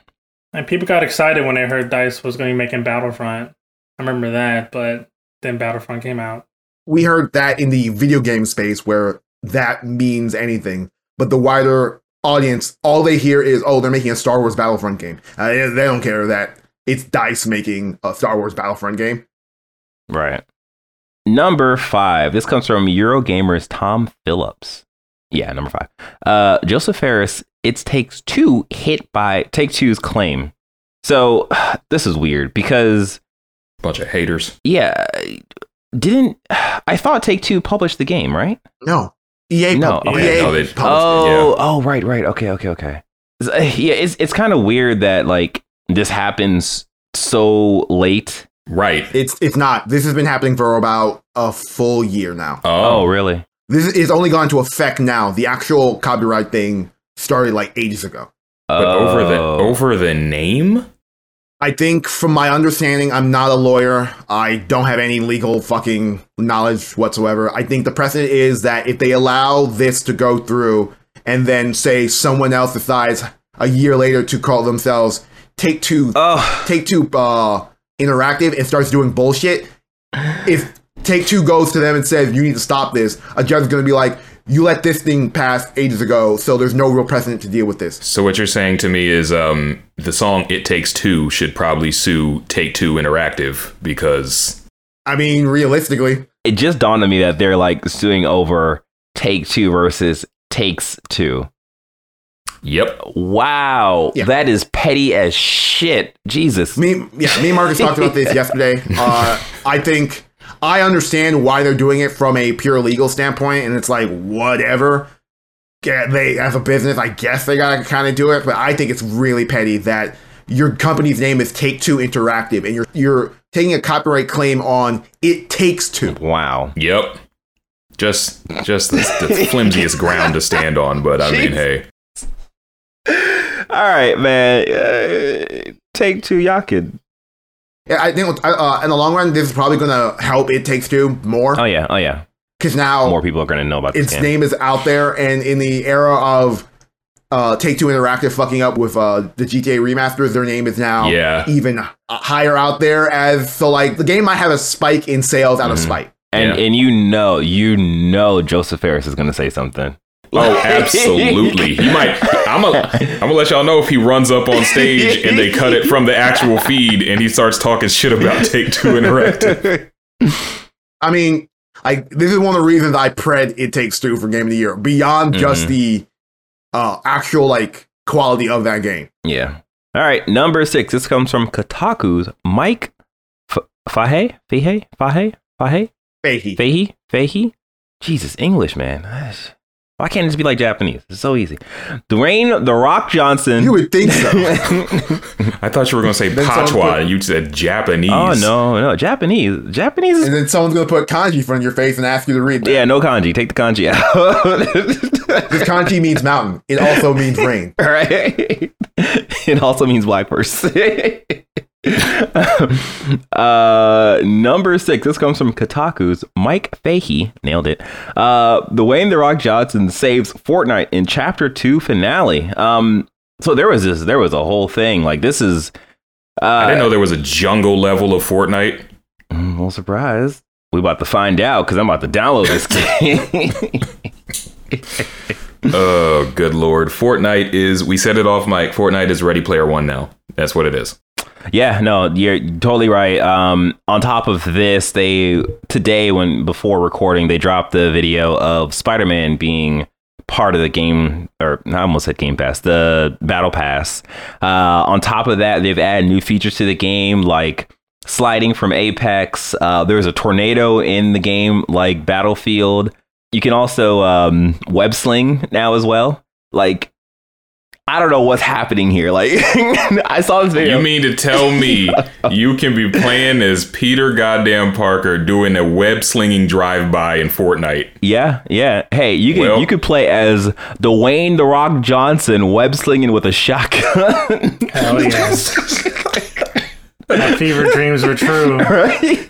And people got excited when they heard Dice was going to be making Battlefront. I remember that, but then Battlefront came out. We heard that in the video game space where that means anything. But the wider audience, all they hear is, oh, they're making a Star Wars Battlefront game. Uh, they they don't care that it's DICE making a Star Wars Battlefront game. Right. Number five. This comes from Eurogamer's Tom Phillips. Yeah, number five. Uh, Josef Fares. It's Takes Two hit by Take Two's claim. So this is weird because Bunch of haters. yeah, didn't I thought Take Two published the game, right? No. EA, No, pub- okay. EA No, they- published it. Oh, oh, right, right. Okay, okay, okay. It's- uh, Yeah, it's it's kind of weird that like this happens so late. Right. It's it's not. This has been happening for about a full year now. Oh, Oh, really? This is only gone to effect now. The actual copyright thing started like ages ago. but over the Oh. over the name? I think, from my understanding, I'm not a lawyer. I don't have any legal fucking knowledge whatsoever. I think the precedent is that if they allow this to go through and then say someone else decides a year later to call themselves Take Two, Oh, Take Two uh, Interactive and starts doing bullshit, if Take Two goes to them and says you need to stop this, a judge is going to be like, you let this thing pass ages ago, so there's no real precedent to deal with this. So what you're saying to me is um the song It Takes Two should probably sue Take Two Interactive because I mean, realistically, it just dawned on me that they're like suing over Take Two versus Takes Two. Yep. Wow, Yeah. that is petty as shit. Jesus. me yeah me and marcus talked about this yesterday uh i think i understand why they're doing it from a pure legal standpoint and it's like whatever yeah, they as a business i guess they gotta kind of do it but i think it's really petty that your company's name is take two interactive and you're you're taking a copyright claim on it takes two Wow. Yep. Just just the, the flimsiest ground to stand on, but I mean, hey. All right, man. Uh, take two, y'all could. Yeah, i think uh, uh, in the long run this is probably gonna help it takes two more Oh yeah, oh yeah. because now More people are gonna know about this its game. name is out there and in the era of uh take two interactive fucking up with uh the gta remasters their name is now Yeah. even higher out there as so like the game might have a spike in sales out of Mhm. spite and Yeah. and you know, you know, Josef Fares is gonna say something. Oh, absolutely. He might. I'm gonna. I'm gonna let y'all know if he runs up on stage and they cut it from the actual feed and he starts talking shit about Take Two Interactive. i mean like this is one of the reasons i pred it takes two for game of the year beyond just Mhm. the uh actual like quality of that game Yeah. All right, number six. This comes from Kotaku's Mike F- Fahe? Fahe? Fahe? Fahe? Fahey. Fahy? Fahy? Jesus, English, man. Why can't it just be like Japanese? It's so easy. Dwayne The Rock Johnson. you would think so I thought you were gonna say Then patois. put- and You said Japanese. oh, no, no. Japanese. Japanese is. and then someone's gonna put kanji in front of your face and ask you to read that. Yeah, no kanji. Take the kanji out. This kanji means mountain. It also means rain. right? It also means black person. uh, number six. This comes from Kotaku's Mike Fahey. Nailed it. Uh, Dwayne the Rock Johnson saves Fortnite in Chapter Two finale. Um, so there was this. There was a whole thing. Like this is. Uh, I didn't know there was a jungle level of Fortnite. Mm, Well, surprise. We about to find out because I'm about to download this game. Oh, good lord. Fortnite is. We said it off Mike. Fortnite is Ready Player One now. That's what it is. Yeah, no, you're totally right. Um, on top of this, they today, when before recording, they dropped the video of Spider-Man being part of the game, or I almost said Game Pass, the Battle Pass. Uh, on top of that, they've added new features to the game, like sliding from Apex. Uh, there's a tornado in the game, like Battlefield. You can also um, web sling now as well. Like I don't know what's happening here. Like I saw this video. You mean to tell me you can be playing as Peter Goddamn Parker doing a web slinging drive by in Fortnite? yeah, yeah. Hey, you can Well- you could play as Dwayne the Rock Johnson web slinging with a shotgun. Hell yes. My fever dreams were true.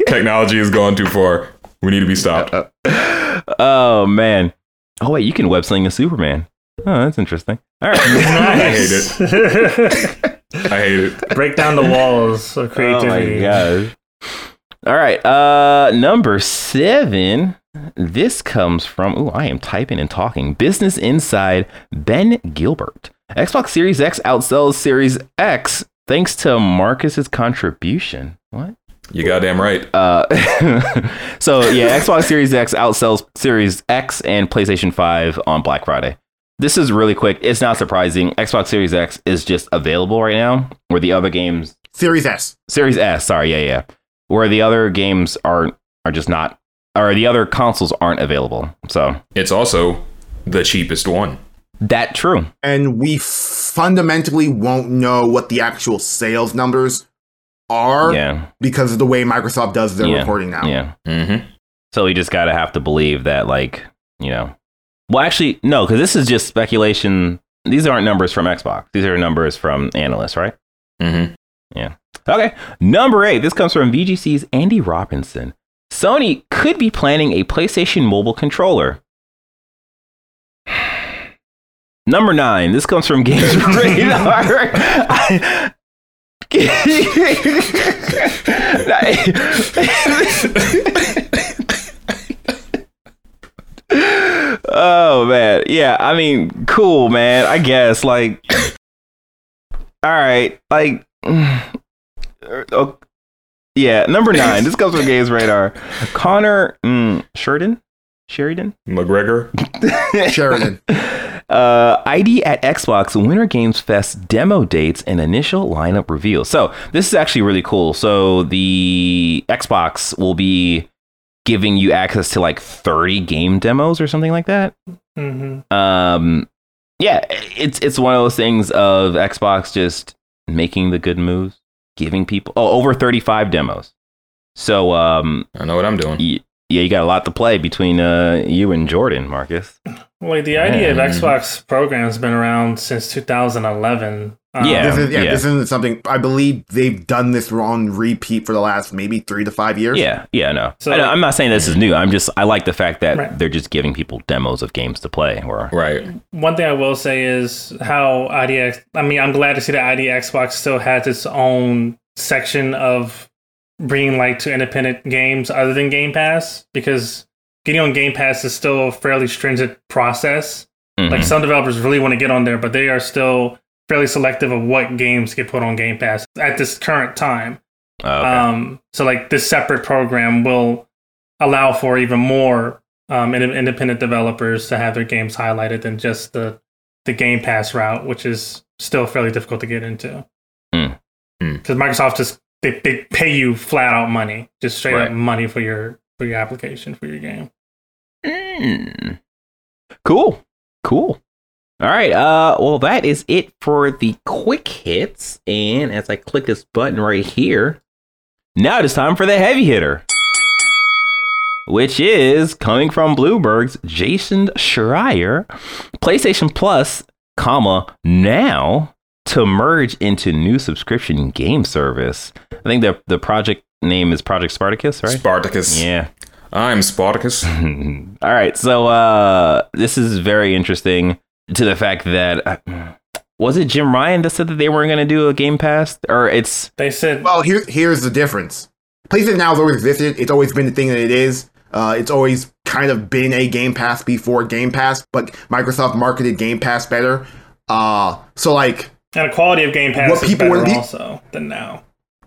Technology has gone too far. We need to be stopped. Uh, oh man. Oh wait, you can web sling a Superman. Oh, that's interesting. All right. Nice. I hate it. Break down the walls of creativity. Oh creativity. my gosh. All right. Uh number seven. This comes from oh, I am typing and talking. Business Inside Ben Gilbert. Xbox Series X outsells Series X thanks to Marcus's contribution. What? You goddamn right. Uh, so yeah, Xbox Series X outsells Series X and PlayStation 5 on Black Friday. This is really quick. It's not surprising. Xbox Series X is just available right now, where the other games Series S. Series S, sorry, yeah, yeah. Where the other games are are just not or the other consoles aren't available. So It's also the cheapest one. that true. And we fundamentally won't know what the actual sales numbers are Yeah. because of the way Microsoft does their Yeah. reporting now. Yeah. Mm-hmm. So we just gotta have to believe that like, you know. Well actually, no, because this is just speculation. These aren't numbers from Xbox. These are numbers from analysts, right? Mm-hmm. Yeah. Okay. Number eight. This comes from VGC's Andy Robinson. Sony could be planning a PlayStation mobile controller. Number nine. This comes from Games Radar. I- oh man, yeah. I mean, cool, man. I guess like, all right, like. Oh, yeah, number nine. this comes from Games Radar. Connor mm, Sheridan? Sheridan? McGregor. Sheridan. Uh, ID at Xbox Winter Games Fest demo dates and initial lineup reveal. So this is actually really cool. So the Xbox will be giving you access to like 30 game demos or something like that. hmm Um, yeah, it's it's one of those things of Xbox just making the good moves, giving people oh over 35 demos. So um, I know what I'm doing. y- yeah, you got a lot to play between uh you and Jordan, Marcus. Like the idea of Man. Xbox programs been around since 2011. Um, Yeah. This is, yeah, yeah. this isn't something I believe they've done this on repeat for the last maybe three to five years. Yeah, yeah, no. So- I, am not saying this is new. I'm just I like the fact that Right. they're just giving people demos of games to play. Or Right. One thing I will say is how IDX. I mean, I'm glad to see that ID Xbox still has its own section of bringing light to independent games other than Game Pass because getting on Game Pass is still a fairly stringent process. Mhm. Like some developers really want to get on there, but they are still fairly selective of what games get put on Game Pass at this current time. Oh, okay. Um, so like this separate program will allow for even more um, ind- independent developers to have their games highlighted than just the the Game Pass route, which is still fairly difficult to get into. Hmm. Hmm. Because Microsoft just they, they pay you flat out money, just straight Right. up money for your for your application for your game. Mm. Cool. Cool. All right. Uh well that is it for the quick hits. And as I click this button right here, now it is time for the heavy hitter. Which is coming from Bloomberg's Jason Schreier. PlayStation Plus, comma, now to merge into new subscription game service. I think the the project name is Project Spartacus, right? Spartacus. yeah. I'm Spartacus. All right, so uh, this is very interesting to the fact that uh, was it Jim Ryan that said that they weren't going to do a Game Pass, or it's They said Well, here, here's the difference. PlayStation Now has always existed. It's always been the thing that it is. Uh, it's always kind of been a Game Pass before Game Pass, but Microsoft marketed Game Pass better. Uh, so like, and the quality of Game Pass What is people better would also than now.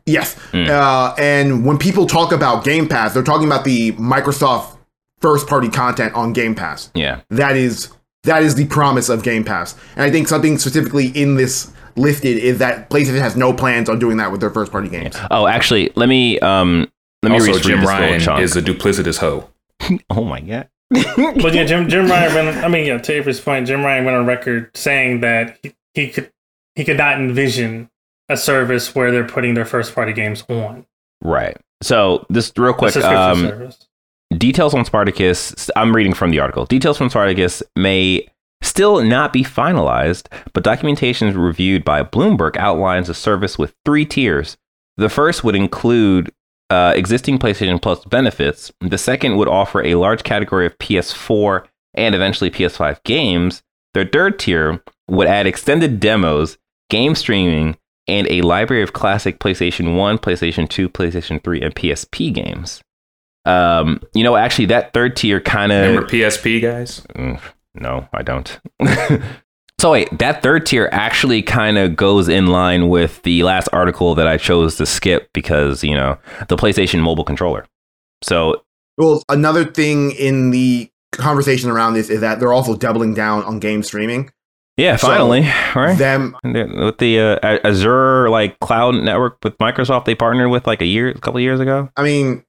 yes. Mm. Uh, and when people talk about Game Pass, they're talking about the Microsoft first-party content on Game Pass. yeah, That is that is the promise of Game Pass. And I think something specifically in this lifted is that PlayStation has no plans on doing that with their first-party games. Oh, actually, let me um, let me also, read Jim this Ryan is a duplicitous hoe. oh my god. But yeah, Jim Jim Ryan went. I mean, yeah, to Avery's point, Jim Ryan went on record saying that he, he could he could not envision a service where they're putting their first party games on Right. So just real a quick, subscription um, service. Details on Spartacus. I'm reading from the article. Details from Spartacus may still not be finalized, but documentation reviewed by Bloomberg outlines a service with three tiers. The first would include uh, existing PlayStation Plus benefits. The second would offer a large category of PS4 and eventually PS5 games. The third tier would add extended demos, game streaming, and a library of classic PlayStation 1, PlayStation 2, PlayStation 3, and PSP games. Um, you know, actually, that third tier kind of Remember. PSP guys? No, I don't. so, wait, that third tier actually kind of goes in line with the last article that I chose to skip because, you know, the PlayStation mobile controller. So, Well, another thing in the conversation around this is that they're also doubling down on game streaming. yeah, So, finally, right? Them, with the uh, Azure like cloud network with Microsoft, they partnered with like a year, a couple years ago. I mean,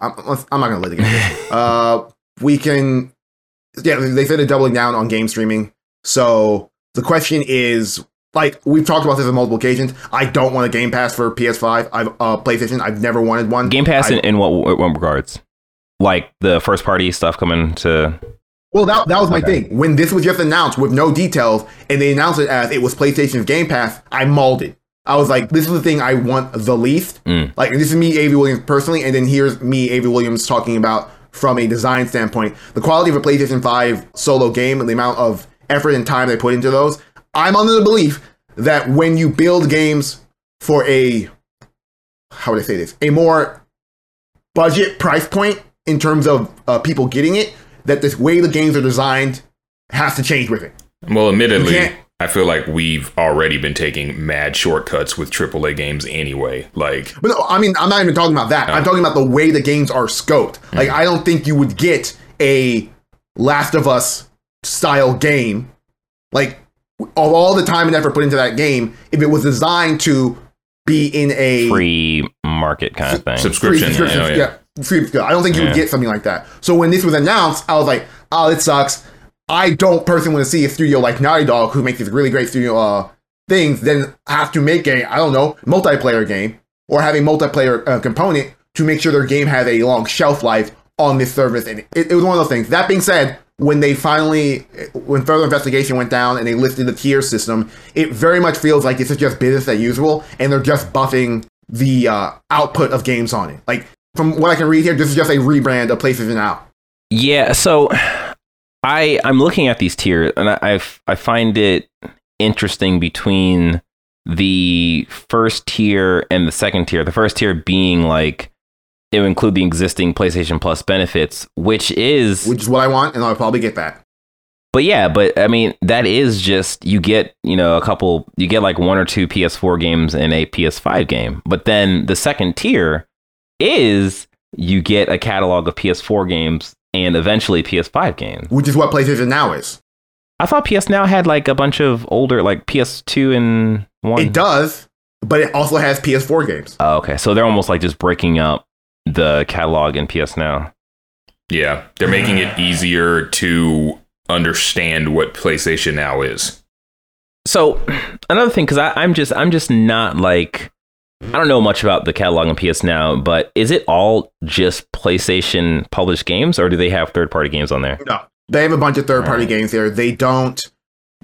I'm, I'm not gonna litigate this. Uh, we can, yeah. They said they're doubling down on game streaming. So the question is, like we've talked about this on multiple occasions. I don't want a Game Pass for PS5. I've uh, PlayStation. I've never wanted one. Game Pass I- in, in what, what regards? Like the first party stuff coming to Well, that, that was my Okay. thing. When this was just announced with no details, and they announced it as it was PlayStation's Game Pass, I mauled it. I was like, this is the thing I want the least. Mm. Like, this is me, Avi Williams, personally, and then here's me, Avi Williams, talking about from a design standpoint the quality of a PlayStation 5 solo game and the amount of effort and time they put into those. I'm under the belief that when you build games for a, how would I say this, a more budget price point in terms of uh, people getting it, that the way the games are designed has to change with it. Well, admittedly, I feel like we've already been taking mad shortcuts with AAA games anyway. Like, But no, I mean, I'm not even talking about that. I'm oh. talking about the way the games are scoped. Mm. Like, I don't think you would get a Last of Us style game, like, of all the time and effort put into that game, if it was designed to be in a free market kind of thing. subscription. subscription- yeah, oh, yeah. yeah, free. I don't think you Yeah. would get something like that. So when this was announced, I was like, oh, it sucks. I don't personally want to see a studio like Naughty Dog, who makes these really great studio uh, things, then have to make a, I don't know, multiplayer game or have a multiplayer uh, component to make sure their game has a long shelf life on this service. And it, it was one of those things. That being said, when they finally, when further investigation went down and they lifted the tier system, it very much feels like this is just business as usual, and they're just buffing the uh, output of games on it. Like from what I can read here, this is just a rebrand of PlayStation Now. Yeah, so I I'm looking at these tiers and I I find it interesting between the first tier and the second tier. The first tier being like it would include the existing PlayStation Plus benefits, which is which is what I want, and I'll probably get that. but yeah, but I mean that is just you get, you know, a couple you get like one or two PS4 games and a PS5 game. But then the second tier is you get a catalog of PS4 games and eventually PS5 games. Which is what PlayStation Now is. I thought PS Now had like a bunch of older, like PS2 and one. It does, but it also has PS4 games. Oh, okay, so they're almost like just breaking up the catalog in PS Now. Yeah, they're making it easier to understand what PlayStation Now is. So another thing, because I'm just I'm just not like I don't know much about the catalog on PS Now, but is it all just PlayStation published games, or do they have third party games on there? No, they have a bunch of third-party Alright. games there. They don't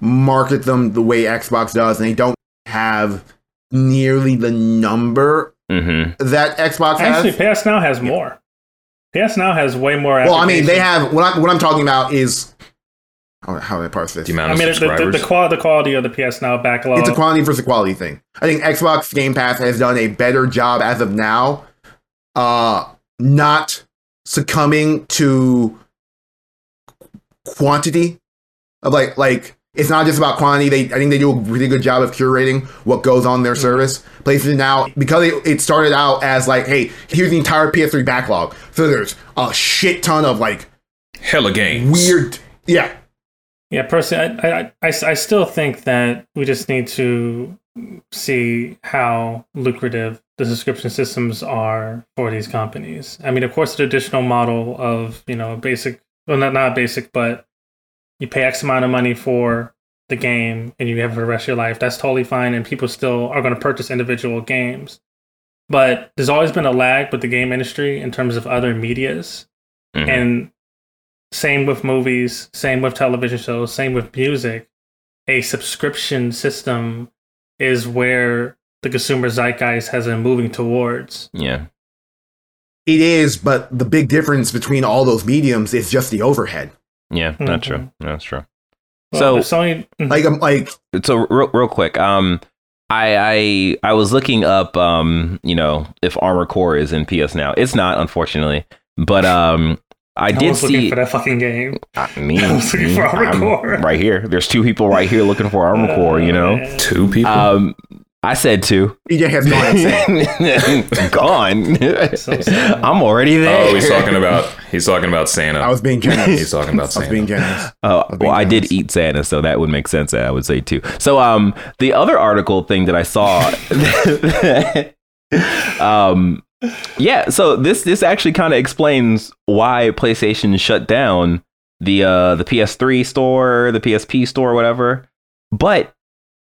market them the way Xbox does, and they don't have nearly the number Mm-hmm. that Xbox has. Actually, PS Now has more. PS Now has way more. well, I mean, they have what I'm what I'm talking about is how, how do I parse this? The amount I of mean, the, the, the, qual- the quality of the PS Now backlog. It's a quantity versus quality thing. I think Xbox Game Pass has done a better job as of now, uh, not succumbing to quantity of like like it's not just about quantity. They I think they do a really good job of curating what goes on their service. PlayStation now because it, it started out as like, hey, here's the entire PS3 backlog. So there's a shit ton of like Hella games. weird, yeah. Yeah, personally, I, I, I, I still think that we just need to see how lucrative the subscription systems are for these companies. I mean, of course, the traditional model of you know basic, well, not not basic, but you pay X amount of money for the game and you have it for the rest of your life, that's totally fine. And people still are going to purchase individual games. But there's always been a lag with the game industry in terms of other medias. Mhm. And same with movies, same with television shows, same with music. A subscription system is where the consumer zeitgeist has been moving towards. yeah. It is, but the big difference between all those mediums is just the overhead. Yeah, that's Mhm. true. That's true. Well, So- Sony, mhm. Like I'm like so real, real quick um I, I I was looking up um you know if Armor Core is in PS now. It's not unfortunately, but um I, I did was looking see for that fucking game. I mean, I was looking me, for Armor I'm Core. right here. There's two people right here looking for Armor Core. You know, Uh, Two people. um I said two. EJ has gone insane. Gone. So. I'm already there. oh, he's talking about he's talking about Santa. I was being generous. he's talking about Santa. I was being generous. Oh, Of being well, I did eat Santa, so that would make sense. I would say two. So, um, the other article thing that I saw, um, yeah. So this this actually kind of explains why PlayStation shut down the uh the PS3 store, the PSP store, whatever. But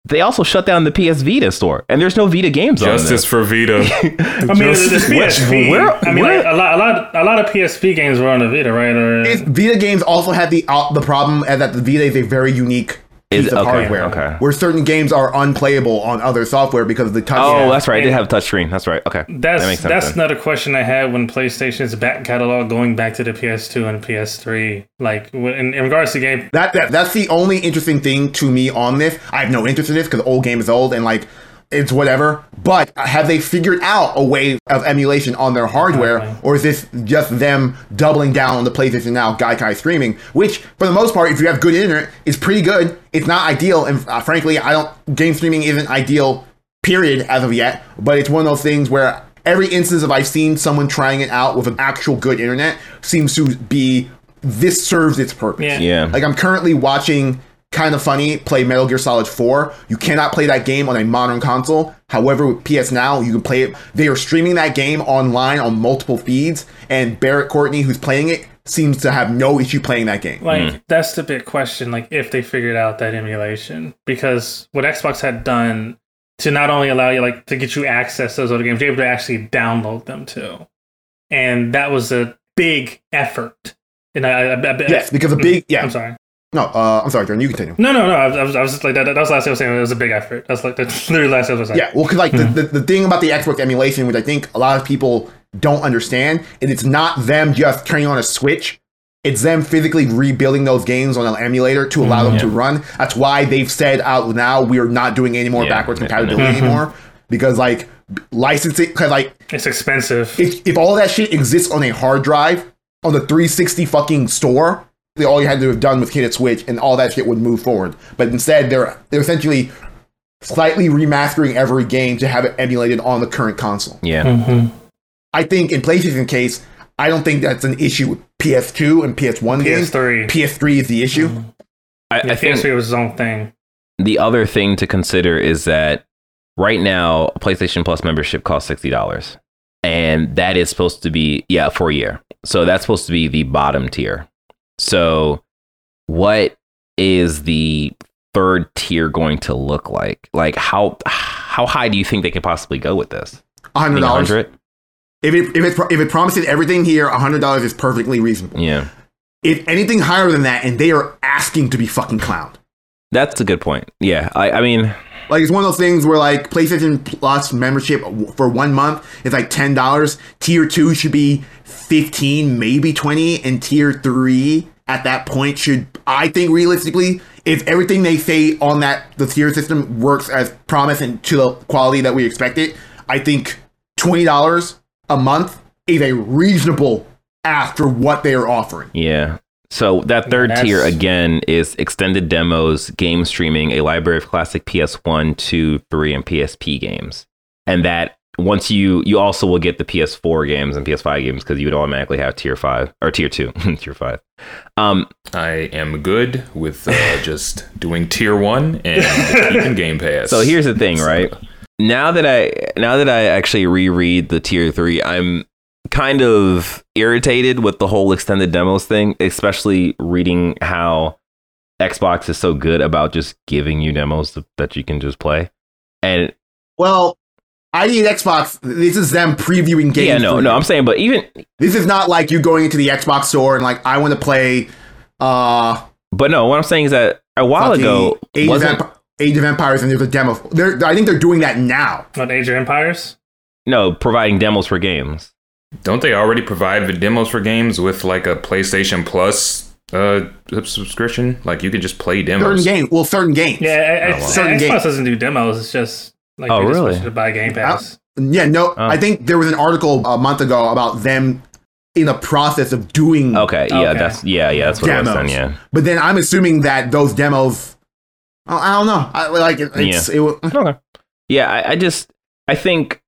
they also shut down the PS Vita store, and there's no Vita games on it. Justice for Vita. I mean, Just- it's PSP. where- I mean, where- like, a lot, a lot, a lot of PSP games were on the Vita, right? Or Vita games also had the uh, the problem that the Vita is a very unique piece Is- of okay, hardware, okay. where certain games are unplayable on other software because of the touch. Oh, that's right. They And- have a touchscreen. That's right. Okay, that's that makes sense. that's then. another question I had when PlayStation's back catalog going back to the PS2 and PS3. Like in, in regards to game, That, that that's the only interesting thing to me on this. I have no interest in this because the old game is old and like it's whatever. But have they figured out a way of emulation on their hardware, Okay. or is this just them doubling down on the PlayStation Now Gaikai streaming? Which, for the most part, if you have good internet, is pretty good. It's not ideal, and uh, frankly, I don't. Game streaming isn't ideal, period, as of yet. But it's one of those things where every instance of I've seen someone trying it out with an actual good internet seems to be this serves its purpose. Yeah. Yeah. Like I'm currently watching Kinda Funny play Metal Gear Solid 4. You cannot play that game on a modern console. However, with PS Now, you can play it. They are streaming that game online on multiple feeds, and Barrett Courtney, who's playing it, seems to have no issue playing that game. like hmm. that's the big question. Like if they figured out that emulation, because what Xbox had done to not only allow you like to get you access to those other games, you're able to actually download them too, and that was a big effort. And I, I, I Yes, because a mm-hmm. big yeah. I'm sorry. No, uh, I'm sorry, Jordan. You continue. No, no, no. I was, I was, just like that. That was the last thing I was saying. It was a big effort. That's like that's literally last thing I was saying. Yeah, well, because like the, hmm. the, the thing about the Xbox emulation, which I think a lot of people don't understand, and it's not them just turning on a switch. It's them physically rebuilding those games on an emulator to allow them mm, to run. That's why they've said out now we are not doing any more Yeah, backwards yeah, compatibility yeah. Mm-hmm. anymore because like licensing, because like It's expensive. if, if all that shit exists on a hard drive on the 360 fucking store, all you had to have done was hit a switch and all that shit would move forward. But instead, they're they're essentially slightly remastering every game to have it emulated on the current console. yeah. Mhm. I think in PlayStation case, I don't think that's an issue with PS2 and PS1 games. PS3. PS3 is the issue. I, Yeah, I think PS3 was its own thing. the other thing to consider is that right now a PlayStation Plus membership costs sixty dollars, and that is supposed to be yeah for a year. So that's supposed to be the bottom tier. So what is the third tier going to look like? Like how how high do you think they could possibly go with this? $100. 100? If it, if, it, if it promises everything here, $100 is perfectly reasonable. Yeah, If anything higher than that, and they are asking to be fucking clowned. that's a good point. Yeah, I, I mean, Like it's one of those things where like PlayStation Plus membership for one month is like ten dollars. Tier two should be fifteen, maybe twenty, and tier three at that point should I think realistically, if everything they say on that the tier system works as promised and to the quality that we expected, I think twenty dollars a month is a reasonable ask for what they are offering. Yeah. So that third that's- tier again is extended demos, game streaming, a library of classic PS1, 2, 3, and PSP games. And that once you you also will get the PS4 games and PS5 games because you would automatically have tier 5 or tier 2, tier 5. Um I am good with uh, just doing tier one and keeping Game Pass. so here's the thing, right? Now that I now that I actually reread the tier 3, I'm kind of irritated with the whole extended demos thing, especially reading how Xbox is so good about just giving you demos that you can just play. And Well, I need Xbox. This is them previewing games. yeah, no, no. I'm saying, but even This is not like you going into the Xbox store and like I want to play. uh but no, what I'm saying is that a while ago Age of, wasn't Emp- Age of Empires and there's a demo. They're, I think they're doing that now. What Age of Empires? no providing demos for games. Don't they already provide the demos for games with like a PlayStation Plus uh subscription? Like you can just play demos. Certain demos. game, well, certain games. Yeah, I, I, Oh, wow. Certain Xbox games. doesn't do demos. It's just like Oh, they just really? to buy Game Pass. Yeah, no, Oh. I think there was an article a month ago about them in the process of doing. Okay, yeah, Okay. that's yeah, yeah, that's what I was Demos. saying. Yeah, But then I'm assuming that those demos. I I don't know. I like it. It's, it, wa- okay, yeah. I, I just I think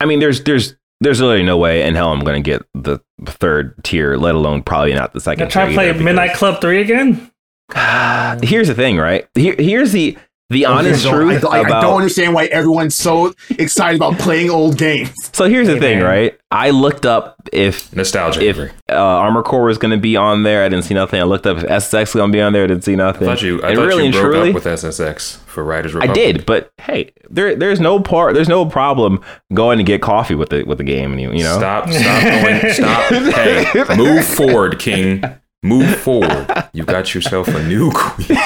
I mean there's there's there's really no way in hell I'm gonna get the third tier, let alone probably not the second. Gonna try to play Midnight Club Three again? Here's the thing, right? Here, here's the the honest I truth I, don't- I don't understand why everyone's so excited about playing old games. so here's the Hey, thing, man. right? I looked up if Nostalgia. if uh, Armor Core was going to be on there. I didn't see nothing. I looked up if SSX was going to be on there. I didn't see I nothing. thought you. I and thought really you and broke truly, up with SSX for Riders I did, but hey, there there's no part, there's no problem going to get coffee with the with the game, and you, you know. Stop. Stop going. Stop. Hey, move forward, King. Move forward. You got yourself a new queen.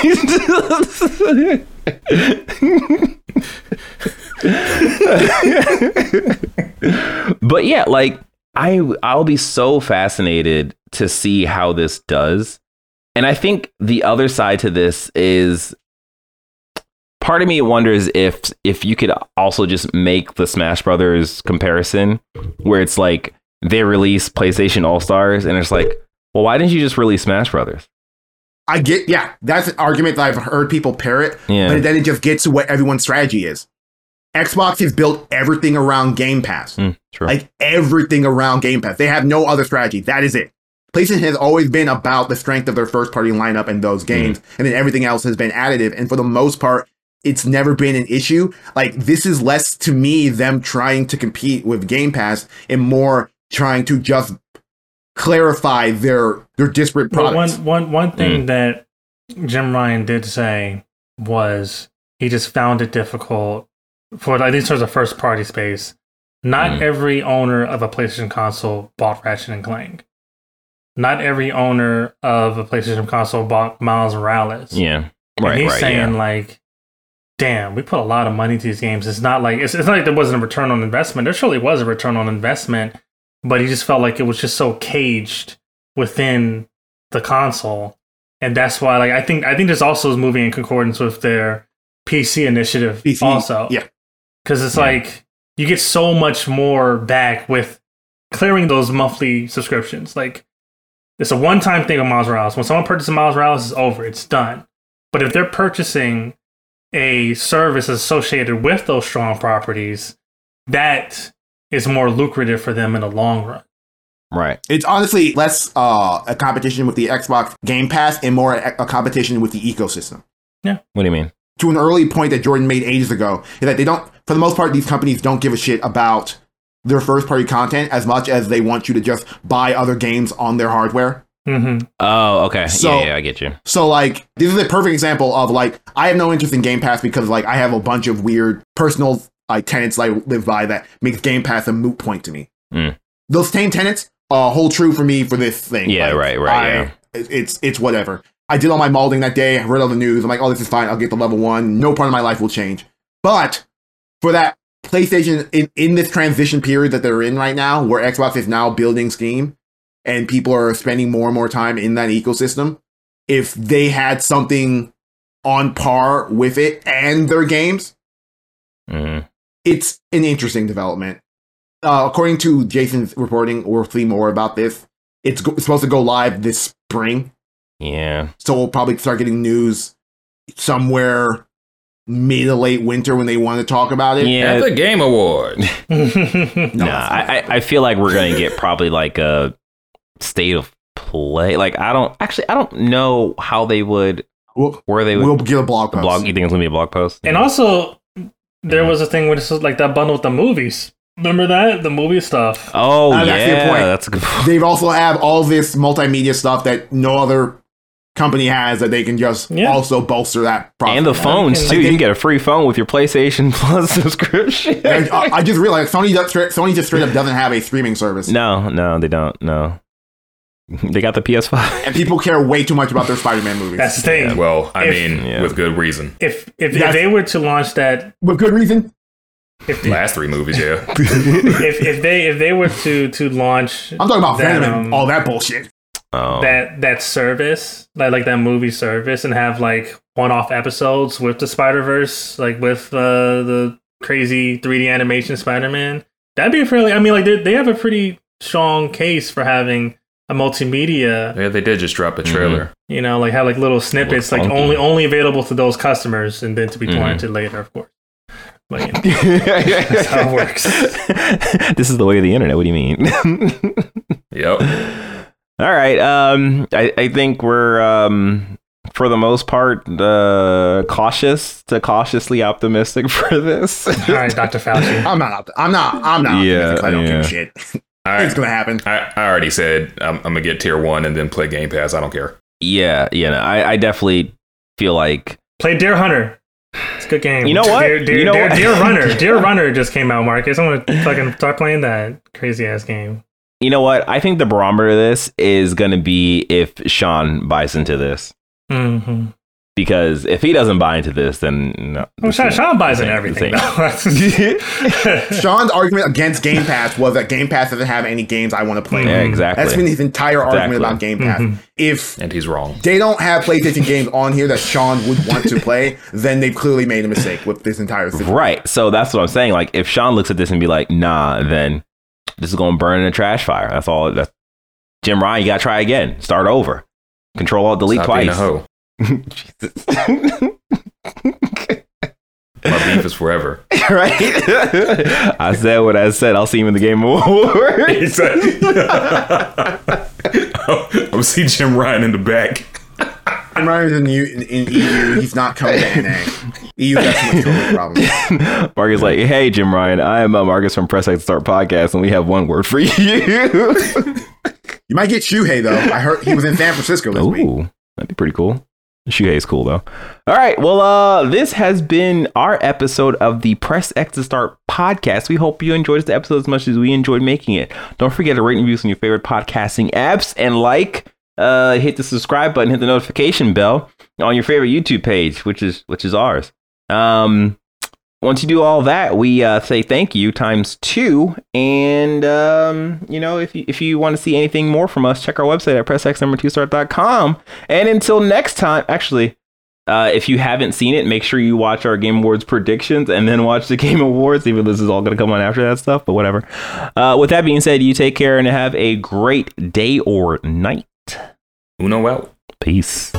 but yeah, like I I'll be so fascinated to see how this does. And I think the other side to this is part of me wonders if if you could also just make the Smash Brothers comparison where it's like they release PlayStation All Stars and it's like, well, why didn't you just release Smash Brothers? I get, yeah, that's an argument that I've heard people parrot, Yeah. but then it just gets to what everyone's strategy is. Xbox has built everything around Game Pass. Mm, true. Like everything around Game Pass. They have no other strategy. That is it. PlayStation has always been about the strength of their first party lineup and those games, and then everything else has been additive. And for the most part, it's never been an issue. Like this is less to me them trying to compete with Game Pass and more trying to just clarify their their disparate one products. one one thing that Jim Ryan did say was he just found it difficult for at least towards the first party space. Not Mm. every owner of a PlayStation console bought Ratchet and Clank. Not every owner of a PlayStation console bought Miles Morales. yeah. And Right, he's right, saying yeah. like, "Damn, we put a lot of money into these games. It's not like it's, it's not like there wasn't a return on investment. There surely was a return on investment, but he just felt like it was just so caged within the console, and that's why like I think I think this also is moving in concordance with their PC initiative PC, also. yeah. because it's Yeah. like you get so much more back with clearing those monthly subscriptions. Like it's a one-time thing with Miles Morales. When someone purchases Miles Morales, it's over. It's done. But if they're purchasing a service associated with those strong properties, that is more lucrative for them in the long run. Right. It's honestly less uh, a competition with the Xbox Game Pass and more a, a competition with the ecosystem. Yeah. What do you mean? To an early point that Jordan made ages ago, is that they don't, for the most part, these companies don't give a shit about their first party content as much as they want you to just buy other games on their hardware. hmm Oh, okay. So- yeah, yeah, I get you. So like this is a perfect example of like I have no interest in Game Pass because like I have a bunch of weird personal like tenants that I live by that makes Game Pass a moot point to me. Mm. Those same tenants uh, hold true for me for this thing. Yeah, Like, right, right, I- yeah. It's it's whatever. I did all my molding that day. I read all the news. I'm like, oh, this is fine. I'll get the level one. No part of my life will change. But for that PlayStation in, in this transition period that they're in right now, where Xbox is now building Steam and people are spending more and more time in that ecosystem, if they had something on par with it and their games, Mm. It's an interesting development. Uh, according to Jason's reporting, we'll see more about this. It's, go- it's supposed to go live this spring, Yeah. so we'll probably start getting news somewhere mid to late winter when they want to talk about it. Yeah. At the Game Award. No, nah. I, I I feel like we're gonna get probably like a state of play. Like I don't actually I don't know how they would We'll, where they would we'll get a blog post. blog. You think it's gonna be a blog post? and also, there was a thing where this was like that bundle with the movies. Remember that the movie stuff? oh Uh, that's the yeah, point. that's a good. Point. They've also have all this multimedia stuff that no other company has that they can just Yeah. also bolster that profit. and the phones can- too. Like You they- can get a free phone with your PlayStation Plus subscription. I, I just realized Sony does, Sony just straight up doesn't have a streaming service, no, no, they don't. No, they got the PS5. and people care way too much about their Spider-Man movies. That's the thing. Well, I If- mean, Yeah. with good reason. if if, if they were to launch that, with good reason. if Last three movies, yeah. if, if they if they were to to launch I'm talking about that, Venom um, all that bullshit. Oh. that that service, like like that movie service, and have like one off episodes with the Spider Verse, like with uh, the crazy 3D animation Spider Man. That'd be a fairly. I mean, like they they have a pretty strong case for having a multimedia. Yeah, they did just drop a trailer. You know, like had like little snippets, like only only available to those customers, and then to be Mhm. later, of course. But you know, That's how it works. this is the way of the internet. What do you mean? Yep. All right. Um, I, I think we're um, for the most part uh, cautious to cautiously optimistic for this. all right, Doctor Fauci. I'm not. I'm not. I'm not. Yeah. I don't yeah. give a shit. I, It's gonna happen. I, I already said I'm, I'm gonna get tier one and then play Game Pass. I don't care. yeah, yeah. no, I, I definitely feel like Play Deer Hunter. It's a good game. You know what? Deer, Deer, You know Deer, what? Deer Runner. Deer Runner just came out, Marcus. I'm gonna fucking start playing that crazy ass game. you know what. I think the barometer of this is going to be if Sean buys into this. Mm-hmm. Because if he doesn't buy into this, then no. Well, Sean, Sean buys this in ain't- everything. Sean's argument against Game Pass was that Game Pass doesn't have any games I want to play. Yeah, exactly. That's been his entire argument about Game Pass. Mhm. If And he's wrong. they don't have PlayStation games on here that Sean would want to play, then they've clearly made a mistake with this entire situation. Right. So that's what I'm saying. Like, if Sean looks at this and be like, "Nah," then this is going to burn in a trash fire. That's all. That's Jim Ryan. You got to try again. Start over. Control Alt Delete Stop twice. A hoe. My beef is forever. right. I said what I said. I'll see him in the Game of Awards. I'm gonna see Jim Ryan in the back. And Ryan's in, U- in, in EU, he's not coming to NA. EU got too much COVID problems. Marcus like, "Hey, Jim Ryan. I am uh, Marcus from Press X Start Podcast, and we have one word for you." You might get Shuhei though. I heard he was in San Francisco this week. That'd be pretty cool. Shuhei's cool though. All right, well, uh, this has been our episode of the Press X to Start podcast. We hope you enjoyed this episode as much as we enjoyed making it. Don't forget to rate and review on your favorite podcasting apps and like, uh, hit the subscribe button, hit the notification bell on your favorite YouTube page, which is which is ours. Um, once you do all that, we uh, say thank you times two. And um, you know, if you if you want to see anything more from us, check our website at pressxnumber2start.com. And until next time, actually, uh, if you haven't seen it, make sure you watch our Game Awards predictions and then watch the Game Awards. Even though this is all going to come on after that stuff, but whatever. Uh, with that being said, you take care and have a great day or night. Uno out. Peace.